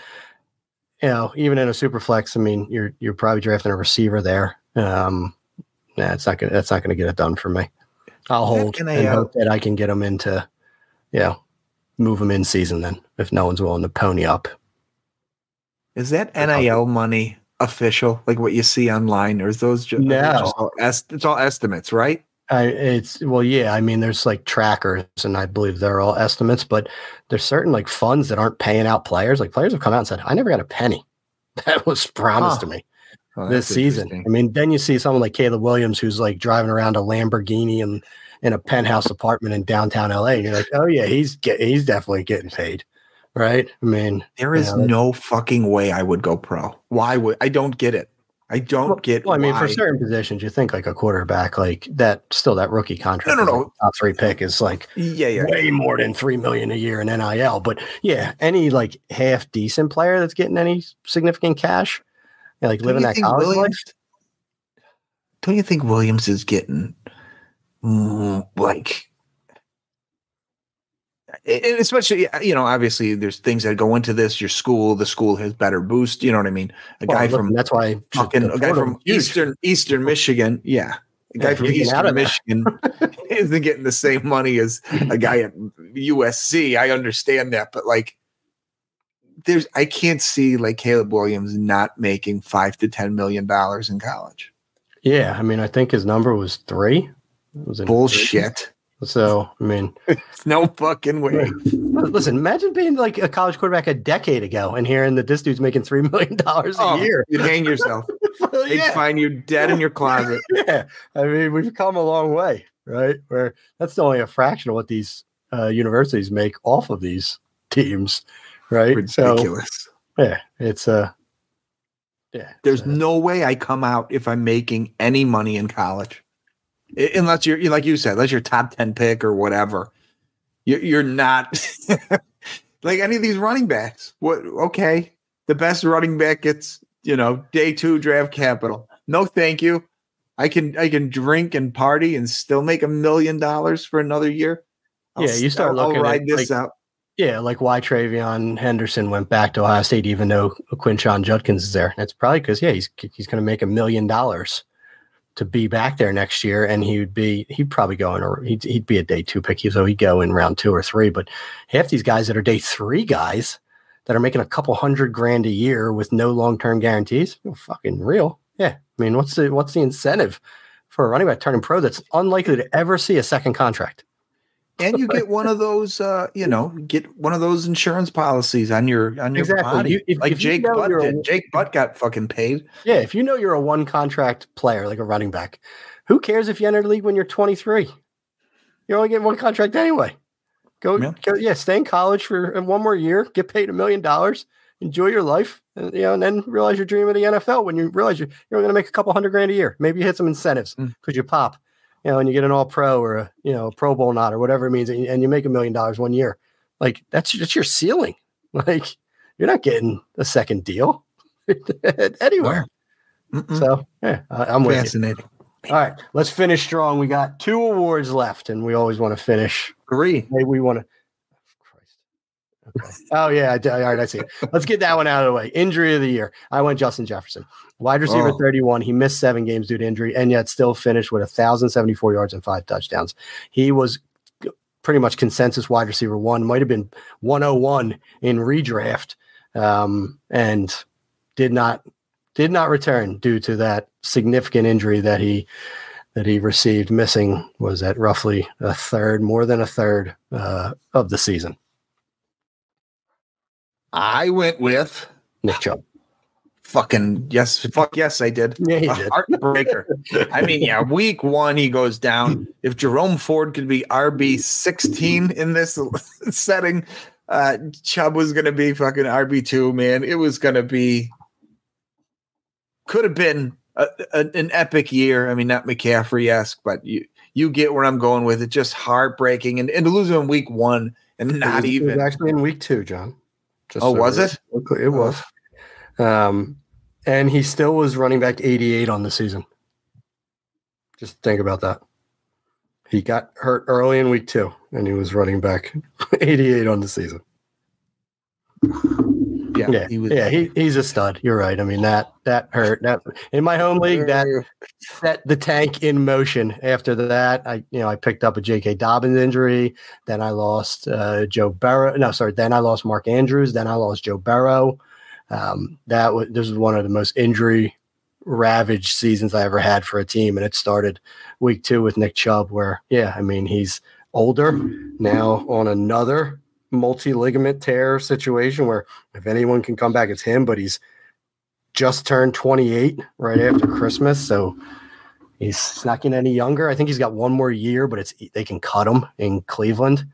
You know, even in a super flex, I mean, you're you're probably drafting a receiver there. Um, nah, it's not gonna that's not gonna get it done for me. I'll hold and I, uh, hope that I can get them into, yeah, move them in season then if no one's willing to pony up. Is that NIL money official, like what you see online, or is those just, no. just all est- it's all estimates, right? I, it's well, yeah. I mean, there's like trackers, and I believe they're all estimates, but there's certain like funds that aren't paying out players. Like players have come out and said, "I never got a penny." That was promised huh. to me oh, this season. I mean, then you see someone like Caleb Williams who's like driving around a Lamborghini and in a penthouse apartment in downtown LA. And you're like, oh yeah, he's get, he's definitely getting paid. Right. I mean, there is you know, no fucking way I would go pro. Why would I don't get it. I don't get. Well, I mean, for certain positions, you think like a quarterback, like that, still that rookie contract. No, no, is, no. like, top three pick is like yeah, yeah. way more than three million a year in NIL. But yeah, any like half decent player that's getting any significant cash, yeah, like Don't living that college life. Don't you think Williams is getting like? and especially, you know, obviously, there's things that go into this. Your school, the school has better boost. You know what I mean? A Well, guy look, from that's why fucking a guy from huge. Eastern Eastern Michigan, yeah, a guy Yeah, from Eastern of. Michigan isn't getting the same money as a guy at USC. I understand that, but like, there's I can't see like Caleb Williams not making five to ten million dollars in college. Yeah, I mean, I think his number was three. It was Bullshit. So, I mean, it's No fucking way. listen, imagine being like a college quarterback a decade ago and hearing that this dude's making three million dollars a Oh, year. You'd hang yourself. Well, They'd yeah, find you dead in your closet. yeah. I mean, we've come a long way, right? Where that's only a fraction of what these uh, universities make off of these teams, right? So, Ridiculous. yeah, it's uh, yeah. There's so- no way I come out if I'm making any money in college, I- unless you're like you said, unless you're top ten pick or whatever. You're, you're not like any of these running backs. What? Okay, the best running back gets you know day two draft capital. No, thank you. I can I can drink and party and still make a million dollars for another year. I'll Yeah, you s- start I'll- I'll looking at, ride this like, out. Yeah, like why TreVeyon Henderson went back to Ohio State, even though Quinshon Judkins is there. That's probably because yeah, he's he's going to make a million dollars to be back there next year, and he would be he'd probably go in or he'd, he'd be a day two pick, so he'd go in round two or three. But half these guys that are day three guys that are making a couple hundred grand a year with no long term guarantees, fucking real. Yeah, I mean, what's the what's the incentive for a running back turning pro that's unlikely to ever see a second contract? And you get one of those uh you know get one of those insurance policies on your on your Exactly. body You- if- like if you jake know butt a- did jake butt got fucking paid Yeah, if you know you're a one contract player, like a running back, who cares if you enter the league when you're 23? You're only getting one contract anyway. Go, Yeah. go yeah, stay in college for one more year, get paid a million dollars, enjoy your life, and, you know, and then realize your dream of the NFL when you realize you're, you're going to make a couple hundred grand a year. Maybe you hit some incentives Mm. because you pop, you know, and you get an all pro or a, you know, a pro bowl nod or whatever it means, and you, you make a million dollars one year. Like that's, that's your ceiling. Like you're not getting a second deal anywhere. Mm-mm. So yeah, I, I'm with you. fascinating All right, let's finish strong. We got two awards left, and we always want to finish. agree Maybe we want to. Okay. Oh yeah, all right. I see. Let's get that one out of the way. Injury of the year. I went Justin Jefferson, wide receiver, Oh. 31. He missed seven games due to injury, and yet still finished with 1,074 yards and five touchdowns. He was pretty much consensus wide receiver one. Might have been 101 in redraft, um, and did not did not return due to that significant injury that he that he received, missing was at roughly a third, more than a third uh, of the season. I went with Nick Chubb. fucking yes fuck yes i did Yeah, he did. heartbreaker i mean yeah week one he goes down if jerome ford could be rb 16 in this setting uh chubb was gonna be fucking rb2 man it was gonna be could have been a, a- an epic year i mean not mccaffrey-esque but you you get where i'm going with it just heartbreaking and, and to lose him in week one and not even was actually in week two, John. Just Oh, was we're- It was. Um, and he still was running back 88 on the season. Just think about that. He got hurt early in week two, and he was running back 88 on the season. Yeah, Yeah, he was Yeah, he, he's a stud. You're right. I mean that that hurt. That in my home league, that set the tank in motion. After that, I you know I picked up a J.K. Dobbins injury. Then I lost uh, Joe Burrow. No, sorry. Then I lost Mark Andrews. Then I lost Joe Burrow. Um, that was this was one of the most injury ravaged seasons I ever had for a team, and it started week two with Nick Chubb, where yeah, I mean he's older now on another multi ligament tear situation where if anyone can come back, it's him. But he's just turned 28 right after Christmas, so he's not getting any younger. I think he's got one more year, but it's they can cut him in Cleveland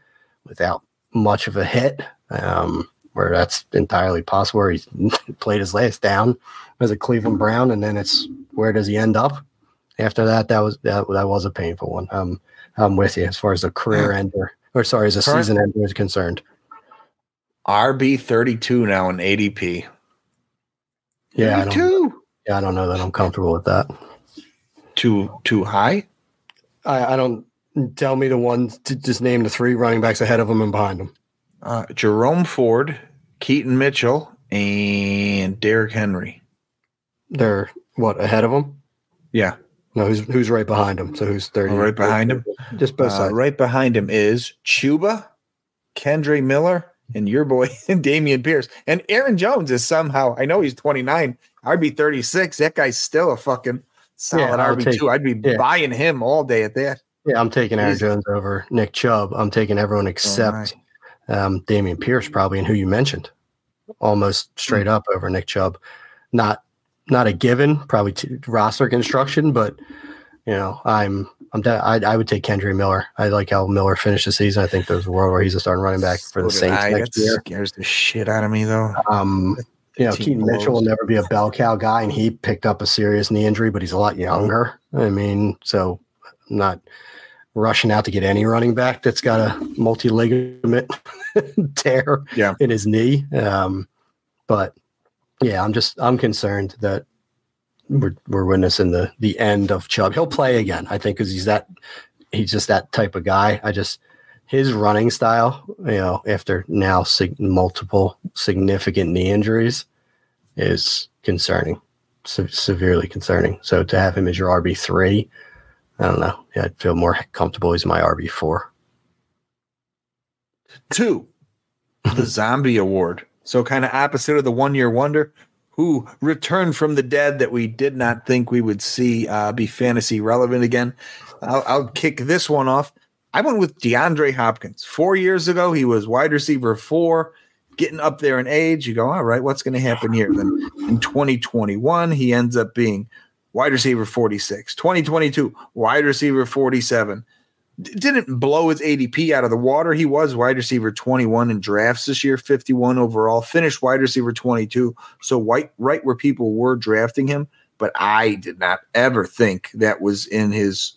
without much of a hit. Um, where that's entirely possible. Where he's played his last down as a Cleveland Brown, and then it's where does he end up? After that, that was that, that was a painful one. Um, I'm with you as far as a career ender, or sorry, as a Current- season ender is concerned. RB thirty two now in ADP. Yeah, I don't, yeah, I don't know that I'm comfortable with that. too too high. I, I don't tell me the ones to just name the three running backs ahead of him and behind him. Uh, Jerome Ford, Keaton Mitchell, and Derrick Henry. They're what ahead of him? Yeah, No, who's who's right behind him? So who's thirty? Oh, right behind him? Just both Uh, sides. right behind him is Chuba, Kendre Miller, and your boy Dameon Pierce. And Aaron Jones is somehow, I know he's 29, RB 36. That guy's still a fucking solid Yeah, RB2. I'd be yeah. buying him all day at that. Yeah, I'm taking Aaron Jones over Nick Chubb. I'm taking everyone except um, Dameon Pierce, probably, and who you mentioned, almost straight Hmm. up over Nick Chubb. Not not a given, probably t- roster construction, but you know, I'm I'm de- I, I would take Kendre Miller. I like how Miller finished the season. I think there's a world where he's a starting running back for the So Saints I. next That year. scares the shit out of me, though. Um, you know, Keaton Mitchell will never be a bell cow guy, and he picked up a serious knee injury, but he's a lot younger. I mean, so I'm not rushing out to get any running back that's got a multi ligament tear Yeah. in his knee. Um, but yeah, I'm just I'm concerned that we're we're witnessing the the end of Chubb. He'll play again, I think, because he's that he's just that type of guy. I just his running style, you know, after now sig- multiple significant knee injuries, is concerning, se- severely concerning. So to have him as your RB three, I don't know. Yeah, I'd feel more comfortable as my RB four. Two, the Zombie Award. So, kind of opposite of the one year wonder, who returned from the dead that we did not think we would see uh, be fantasy relevant again. I'll, I'll kick this one off. I went with DeAndre Hopkins. Four years ago, he was wide receiver four, getting up there in age. You go, all right, what's going to happen here? Then in 2021, he ends up being wide receiver 46. 2022, wide receiver 47 d- didn't blow his ADP out of the water. He was wide receiver 21 in drafts this year, 51 overall, finished wide receiver 22. So white right where people were drafting him, but I did not ever think that was in his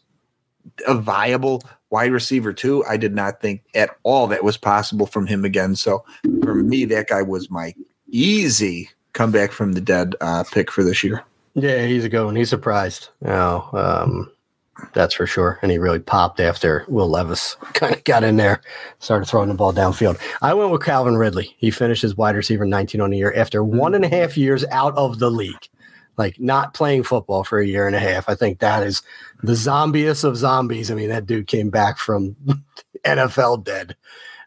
a viable wide receiver too. I did not think at all that was possible from him again. So for me, that guy was my easy comeback from the dead uh, pick for this year. Yeah, he's a good one. He's surprised. You know, um, that's for sure. And he really popped after Will Levis kind of got in there, started throwing the ball downfield. I went with Calvin Ridley. He finished as wide receiver 19 on the year after one and a half years out of the league, like not playing football for a year and a half. I think that is the zombiest of zombies. I mean, that dude came back from NFL dead.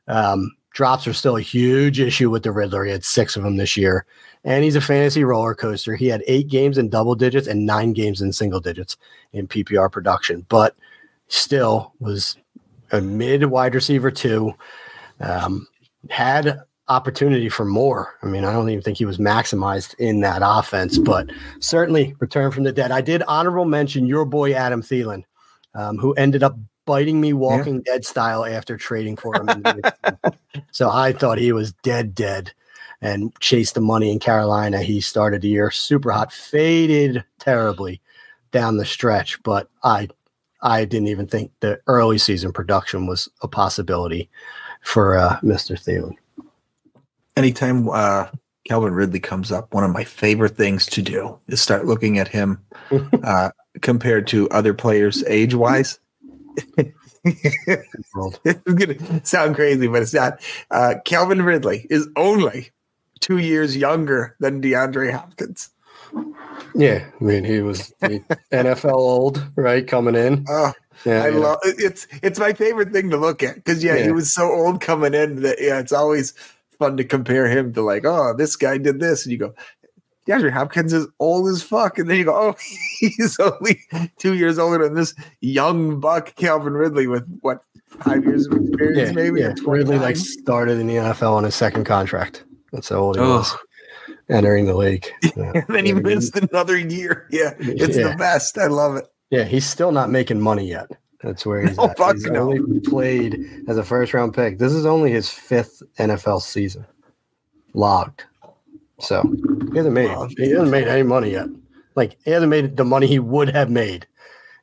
Um, drops are still a huge issue with the Riddler. He had six of them this year and he's a fantasy roller coaster. He had eight games in double digits and nine games in single digits in PPR production, but still was a mid wide receiver two. Um, had opportunity for more. I mean, I don't even think he was maximized in that offense, but certainly returned from the dead. I did honorable mention your boy Adam Thielen, um, who ended up biting me Walking Dead style after trading for him. so I thought he was dead, dead and chased the money in Carolina. He started the year super hot, faded terribly down the stretch, but I I didn't even think the early season production was a possibility for uh, Mr. Thielen. anytime uh, Calvin Ridley comes up, one of my favorite things to do is start looking at him uh, compared to other players age wise. It's going to sound crazy, but it's not. Uh, Calvin Ridley is only two years younger than DeAndre Hopkins. Yeah, I mean he was NFL old, right? Coming in. Oh, Yeah, I yeah. love it's it's my favorite thing to look at because yeah, he was so old coming in that yeah, it's always fun to compare him to like oh this guy did this and you go DeAndre Hopkins is old as fuck and then you go oh he's only two years older than this young buck Calvin Ridley with what five years of experience yeah, maybe yeah. or 29? Ridley like started in the NFL on his second contract. That's how old he was entering the league. Yeah. and then he Yeah, missed another year yeah it's Yeah. the best I love it Yeah, he's still not making money yet. That's where he's No, oh, at. fuck he's no. only played as a first round pick. This is only his fifth NFL season. logged. So he hasn't made he hasn't made any money yet. Like he hasn't made the money he would have made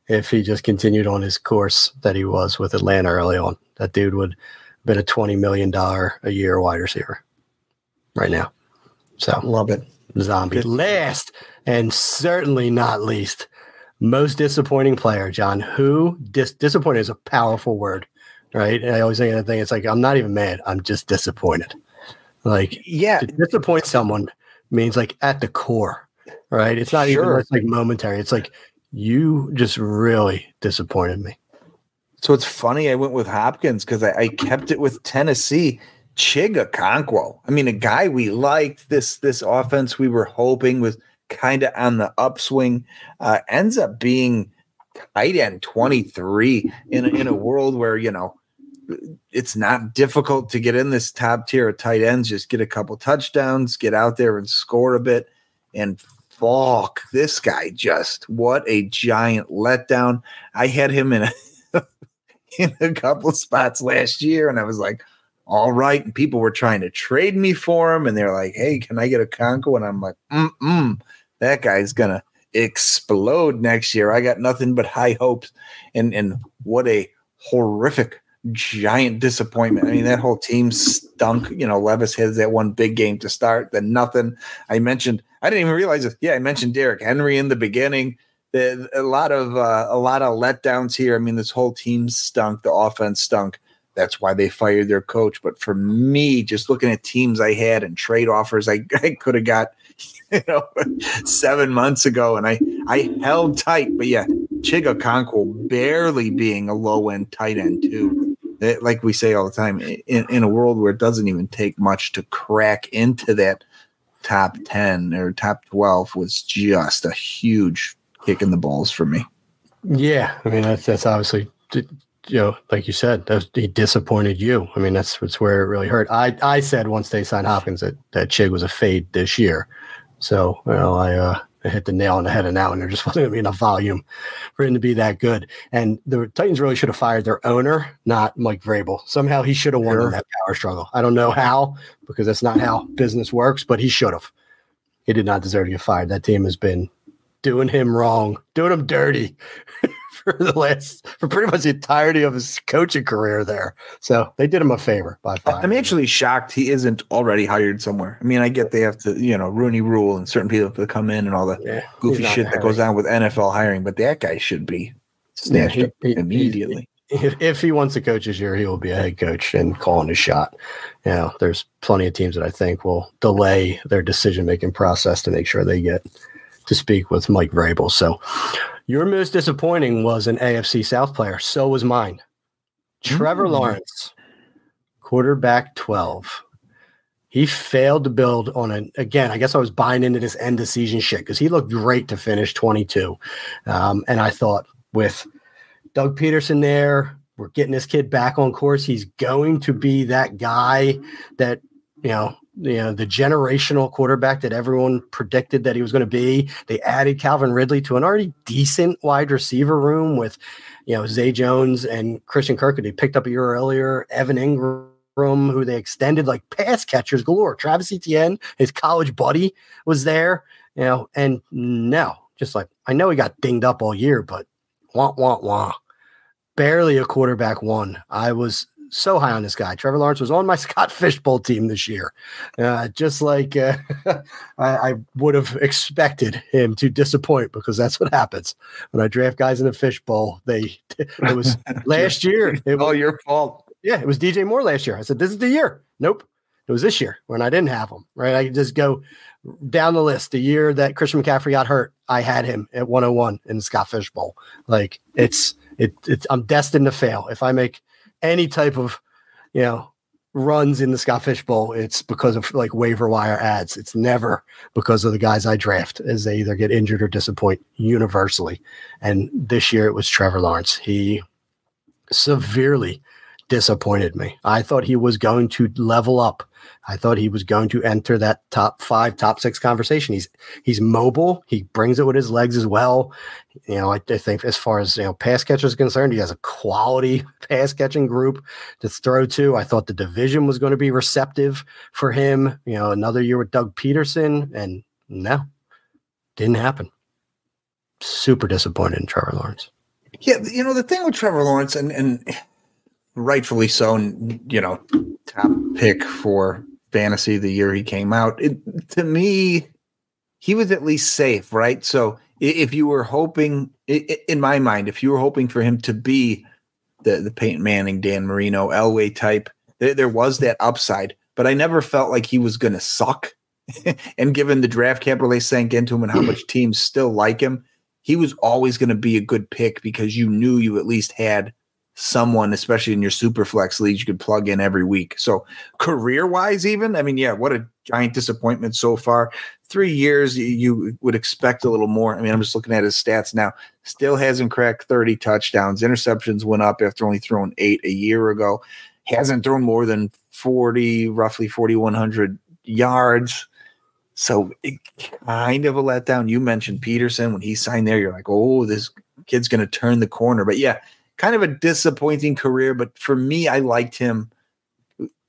if he just continued on his course that he was with Atlanta early on. That dude would have been a twenty million dollar a year wide receiver right now. So Love it. zombie. Good. Last and certainly not least, most disappointing player, John. Who dis- disappointed is a powerful word, right? And I always say that thing. It's like I'm not even mad. I'm just disappointed. Like Yeah. to disappoint someone means like at the core, right? It's not Sure. even it's like momentary. It's like you just really disappointed me. So it's funny I went with Hopkins because I, I kept it with Tennessee. Chig Okonkwo. I mean, a guy we liked. This this offense we were hoping was kind of on the upswing. Uh, ends up being tight end twenty three in a, in a world where you know it's not difficult to get in this top tier of tight ends. Just get a couple touchdowns, get out there and score a bit. And fuck, this guy just what a giant letdown. I had him in a in a couple spots last year, and I was like, all right. And people were trying to trade me for him, and they're like, hey, can I get Okonkwo? And I'm like, mm that guy's gonna explode next year. I got nothing but high hopes. And and what a horrific giant disappointment. I mean, that whole team stunk. You know, Levis has that one big game to start, then nothing. I mentioned, I didn't even realize it. Yeah, I mentioned Derrick Henry in the beginning. The, a lot of uh, a lot of letdowns here. I mean, this whole team stunk. The offense stunk. That's why they fired their coach. But for me, just looking at teams I had and trade offers I, I could have got, you know, seven months ago, and I I held tight. But yeah, Chig Okonkwo barely being a low end tight end too. That- like we say all the time, in, in a world where it doesn't even take much to crack into that top ten or top twelve was just a huge kick in the balls for me. Yeah, I mean that's that's obviously you know like you said that he disappointed you. I mean that's that's where it really hurt. I I said once they signed Hopkins that that Chig was a fade this year, so you know I uh, I hit the nail on the head on that one. There just wasn't going to be enough volume for him to be that good. And the Titans really should have fired their owner, not Mike Vrabel. Somehow he should have won Sure. that power struggle. I don't know how because that's not how business works, but he should have. He did not deserve to get fired. That team has been doing him wrong, doing him dirty for the last for pretty much the entirety of his coaching career there. So they did him a favor by firing. I'm actually shocked he isn't already hired somewhere. I mean, I get they have to, you know, Rooney Rule and certain people have to come in and all the yeah, goofy shit that goes on with NFL hiring, but that guy should be snatched he- up he- he- immediately. If, if he wants to coach this year, he will be a head coach and calling his shot. You know, there's plenty of teams that I think will delay their decision making process to make sure they get to speak with Mike Vrabel. So your most disappointing was an AFC South player. So was mine. Trevor Mm. Lawrence, quarterback 12. He failed to build on an again. I guess I was buying into this end of season shit because he looked great to finish 22. Um, and I thought with Doug Pederson there, we're getting this kid back on course. He's going to be that guy that, you know, you uh, know, the generational quarterback that everyone predicted that he was going to be. They added Calvin Ridley to an already decent wide receiver room with, you know, Zay Jones and Christian Kirk, who they picked up a year earlier, Evan Engram, who they extended like pass catchers galore. Travis Etienne, his college buddy, was there, you know, and no, just like I know he got dinged up all year, but wah wah wah. Barely a quarterback one. I was so high on this guy. Trevor Lawrence was on my Scott Fish Bowl team this year. Uh, just like uh, I, I would have expected him to disappoint because that's what happens when I draft guys in the fishbowl. They it was last year. It It's all your fault. yeah, it was DJ Moore last year. I said, this is the year. Nope. It was this year when I didn't have him, right? I could just go down the list. The year that Christian McCaffrey got hurt, I had him at 101 in the Scott Fish Bowl. Like it's, it, it's, I'm destined to fail. If I make any type of, you know, runs in the Scott Fish Bowl, it's because of like waiver wire ads. It's never because of the guys I draft as they either get injured or disappoint universally. And this year it was Trevor Lawrence. He severely disappointed me. I thought he was going to level up. I thought he was going to enter that top five, top six conversation. He's he's mobile. He brings it with his legs as well. You know, I, I think as far as you know, pass catchers is concerned, he has a quality pass catching group to throw to. I thought the division was going to be receptive for him. You know, another year with Doug Pederson, and no, didn't happen. Super disappointed in Trevor Lawrence. Yeah, you know the thing with Trevor Lawrence, and and rightfully so, you know, top pick for fantasy the year he came out. It, to me, he was at least safe, right? So if you were hoping, in my mind, if you were hoping for him to be the the Peyton Manning, Dan Marino, Elway type, there, there was that upside. But I never felt like he was going to suck. and given the draft capital they sank into him and how much teams still like him, he was always going to be a good pick because you knew you at least had someone, especially in your super flex leagues, you could plug in every week. So career wise, even, I mean, yeah, what a giant disappointment so far. Three years, you would expect a little more. I mean, I'm just looking at his stats now. Still hasn't cracked 30 touchdowns. Interceptions went up after only throwing eight a year ago. Hasn't thrown more than 40, roughly 4,100 yards. So it kind of a letdown. You mentioned Pederson when he signed there. You're like, oh, this kid's going to turn the corner. But yeah, kind of a disappointing career. But for me, I liked him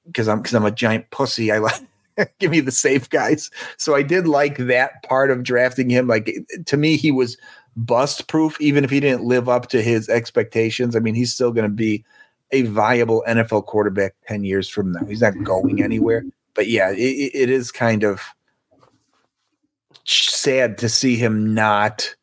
because I'm because I'm a giant pussy. I like give me the safe guys. So I did like that part of drafting him. Like to me, he was bust proof, even if he didn't live up to his expectations. I mean, he's still going to be a viable NFL quarterback 10 years from now. He's not going anywhere. But yeah, it, it is kind of sad to see him not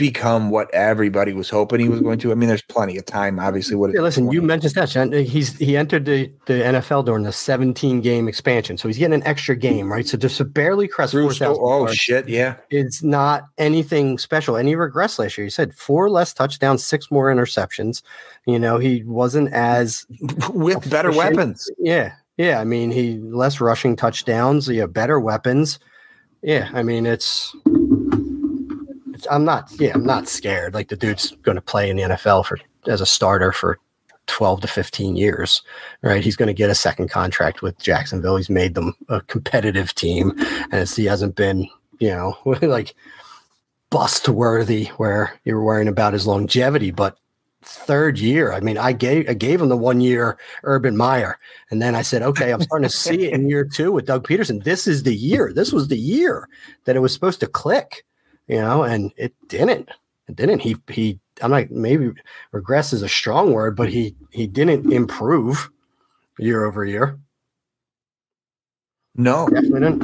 become what everybody was hoping he was going to. I mean, there's plenty of time, obviously. What? Yeah, listen, 20. you mentioned that. He's he entered the, the NFL during the 17 game expansion, so he's getting an extra game, right? So just to barely crest four thousand. Oh shit, yeah. It's not anything special. And he regressed last year. He said four less touchdowns, six more interceptions. You know, he wasn't as with efficient. better weapons. Yeah, yeah. I mean, he less rushing touchdowns. Yeah, better weapons. Yeah, I mean, it's I'm not yeah, I'm not scared. Like the dude's going to play in the NFL for as a starter for 12 to 15 years, right? He's going to get a second contract with Jacksonville. He's made them a competitive team and he hasn't been, you know, like bust worthy where you're worrying about his longevity, but third year. I mean, I gave I gave him the one year Urban Meyer, and then I said, okay, I'm starting to see it in year two with Doug Pederson. This is the year. This was the year that it was supposed to click you know, and it didn't. It didn't. He he. I'm like maybe regress is a strong word, but he he didn't improve year over year. No, definitely didn't.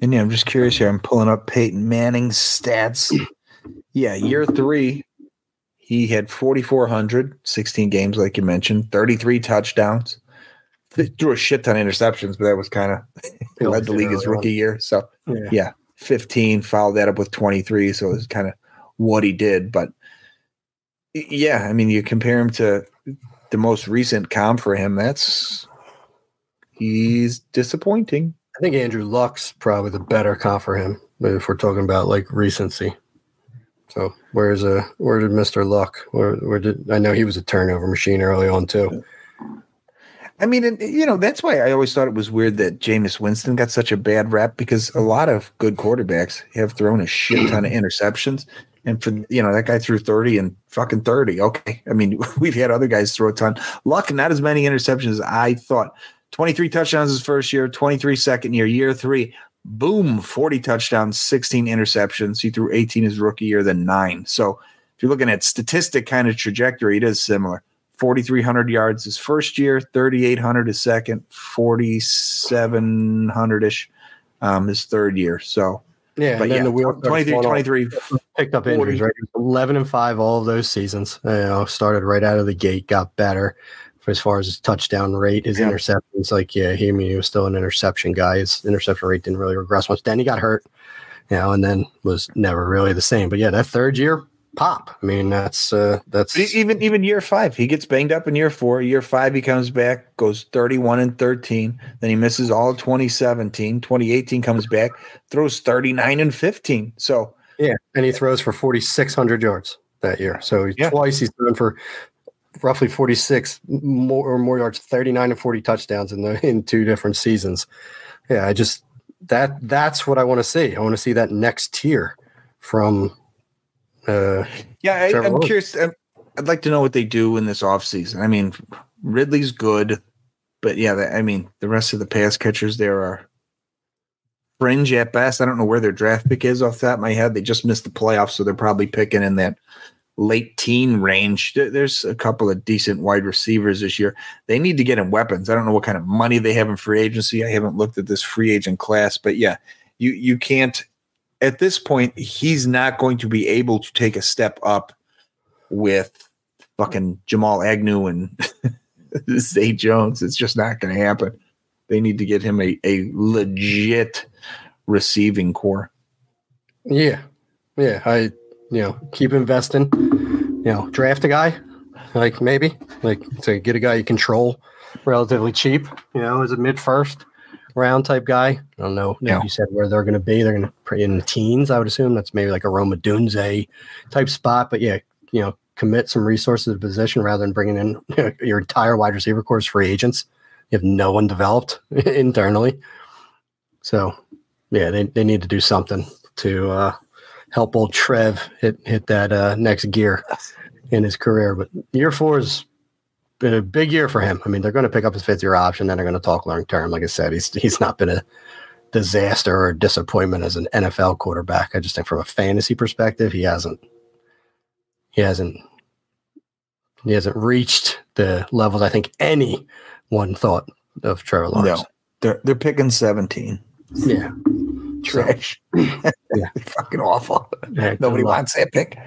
And yeah, I'm just curious here. I'm pulling up Peyton Manning's stats. Yeah, year three, he had 4,400, 16 games, like you mentioned, 33 touchdowns. Threw a shit ton of interceptions, but that was kind of led the league his rookie year. So yeah. yeah. 15, followed that up with 23. So it's kind of what he did. But yeah, I mean, you compare him to the most recent comp for him, that's he's disappointing. I think Andrew Luck's probably the better comp for him if we're talking about like recency. So where's a uh, where did Mr. Luck? Where where did I know he was a turnover machine early on too? I mean, and, you know, that's why I always thought it was weird that Jameis Winston got such a bad rap because a lot of good quarterbacks have thrown a shit ton of interceptions. And for you know, that guy threw 30 and fucking 30. Okay. I mean, we've had other guys throw a ton. Luck, not as many interceptions as I thought. 23 touchdowns his first year, 23 second year, year three. Boom, 40 touchdowns, 16 interceptions. He threw 18 his rookie year, then nine. So if you're looking at statistic kind of trajectory, it is similar. 4,300 yards his first year, 3,800 his second, 4,700 ish um, his third year. So, yeah, but yeah, the wheel 23, 23 picked up 40. injuries, right? 11 and 5 all of those seasons. You know, started right out of the gate, got better as far as his touchdown rate, his yeah. interceptions. Like, yeah, he, I mean, he was still an interception guy. His interception rate didn't really regress much. Then he got hurt, you know, and then was never really the same. But yeah, that third year, pop. I mean, that's uh, that's even even year five. He gets banged up in year four. Year five, he comes back, goes 31 and 13. Then he misses all of 2017. 2018 comes back, throws 39 and 15. So yeah, and he throws for 4,600 yards that year. So yeah. twice he's thrown for roughly 46 more or more yards, 39 and 40 touchdowns in the in two different seasons. Yeah, I just that that's what I want to see. I want to see that next tier from uh Yeah, I, I'm Lawrence. curious. uh, I'd like to know what they do in this offseason. I mean, Ridley's good, but yeah, the, I mean, the rest of the pass catchers there are fringe at best. I don't know where their draft pick is off the top of my head. They just missed the playoffs, so they're probably picking in that late teen range. There's a couple of decent wide receivers this year. They need to get in weapons. I don't know what kind of money they have in free agency. I haven't looked at this free agent class, but yeah, you you can't at this point, he's not going to be able to take a step up with fucking Jamal Agnew and Zay Jones. It's just not going to happen. They need to get him a, a legit receiving corps. yeah. Yeah, I you know, keep investing. You know, draft a guy like maybe like to get a guy you control relatively cheap, you know, as a mid first round type guy. I don't know. Yeah. you said where they're going to be. They're going to be in the teens, I would assume. That's maybe like a Rome Odunze type spot. But yeah, you know, commit some resources to the position rather than bringing in your entire wide receiver corps as free agents. You have no one developed internally. So yeah, they, they need to do something to uh, help old Trev hit hit that uh, next gear in his career. But year four has been a big year for him. I mean, they're going to pick up his fifth year option, then they're going to talk long term. Like I said, he's he's not been a disaster or disappointment as an NFL quarterback. I just think from a fantasy perspective, he hasn't he hasn't he hasn't reached the levels I think anyone thought of Trevor Lawrence. No, they're they're picking 17. Yeah. Trash. Yeah. fucking awful. Yeah, Nobody wants that pick.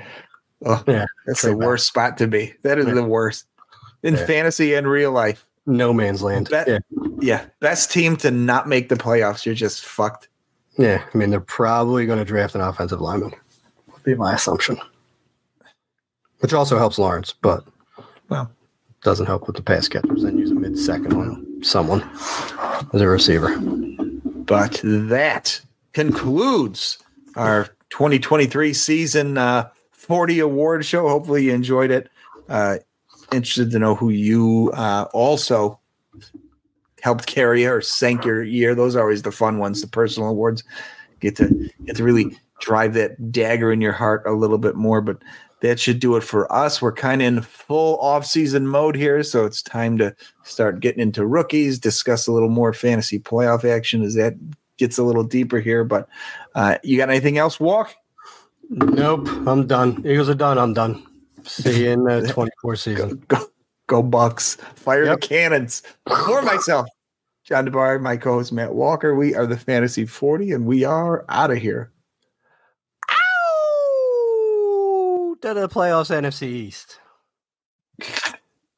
Oh, Yeah, that's the worst spot to be. That is Yeah. the worst in Yeah. fantasy and real life. no man's land. That- yeah. Yeah, best team to not make the playoffs. You're just fucked. Yeah, I mean they're probably going to draft an offensive lineman. Would be my assumption. Which also helps Lawrence, but Well. doesn't help with the pass catchers. Then use a mid second on someone as a receiver. But that concludes our 2023 season uh, 40 award show. Hopefully, you enjoyed it. Uh, interested to know who you uh, also helped carry or sank your year. Those are always the fun ones, the personal awards. Get to get to really drive that dagger in your heart a little bit more. But that should do it for us. We're kind of in full off-season mode here, so it's time to start getting into rookies, discuss a little more fantasy playoff action as that gets a little deeper here. But uh, you got anything else, Walk? Nope, I'm done. Eagles are done. I'm done. See you in the uh, 24 season. Go, go Bucks! Fire Yep. the cannons! For myself, John DeBar, my co-host Matt Walker. We are the Fantasy Forty, and we are out of here. Ow! To the playoffs, NFC East.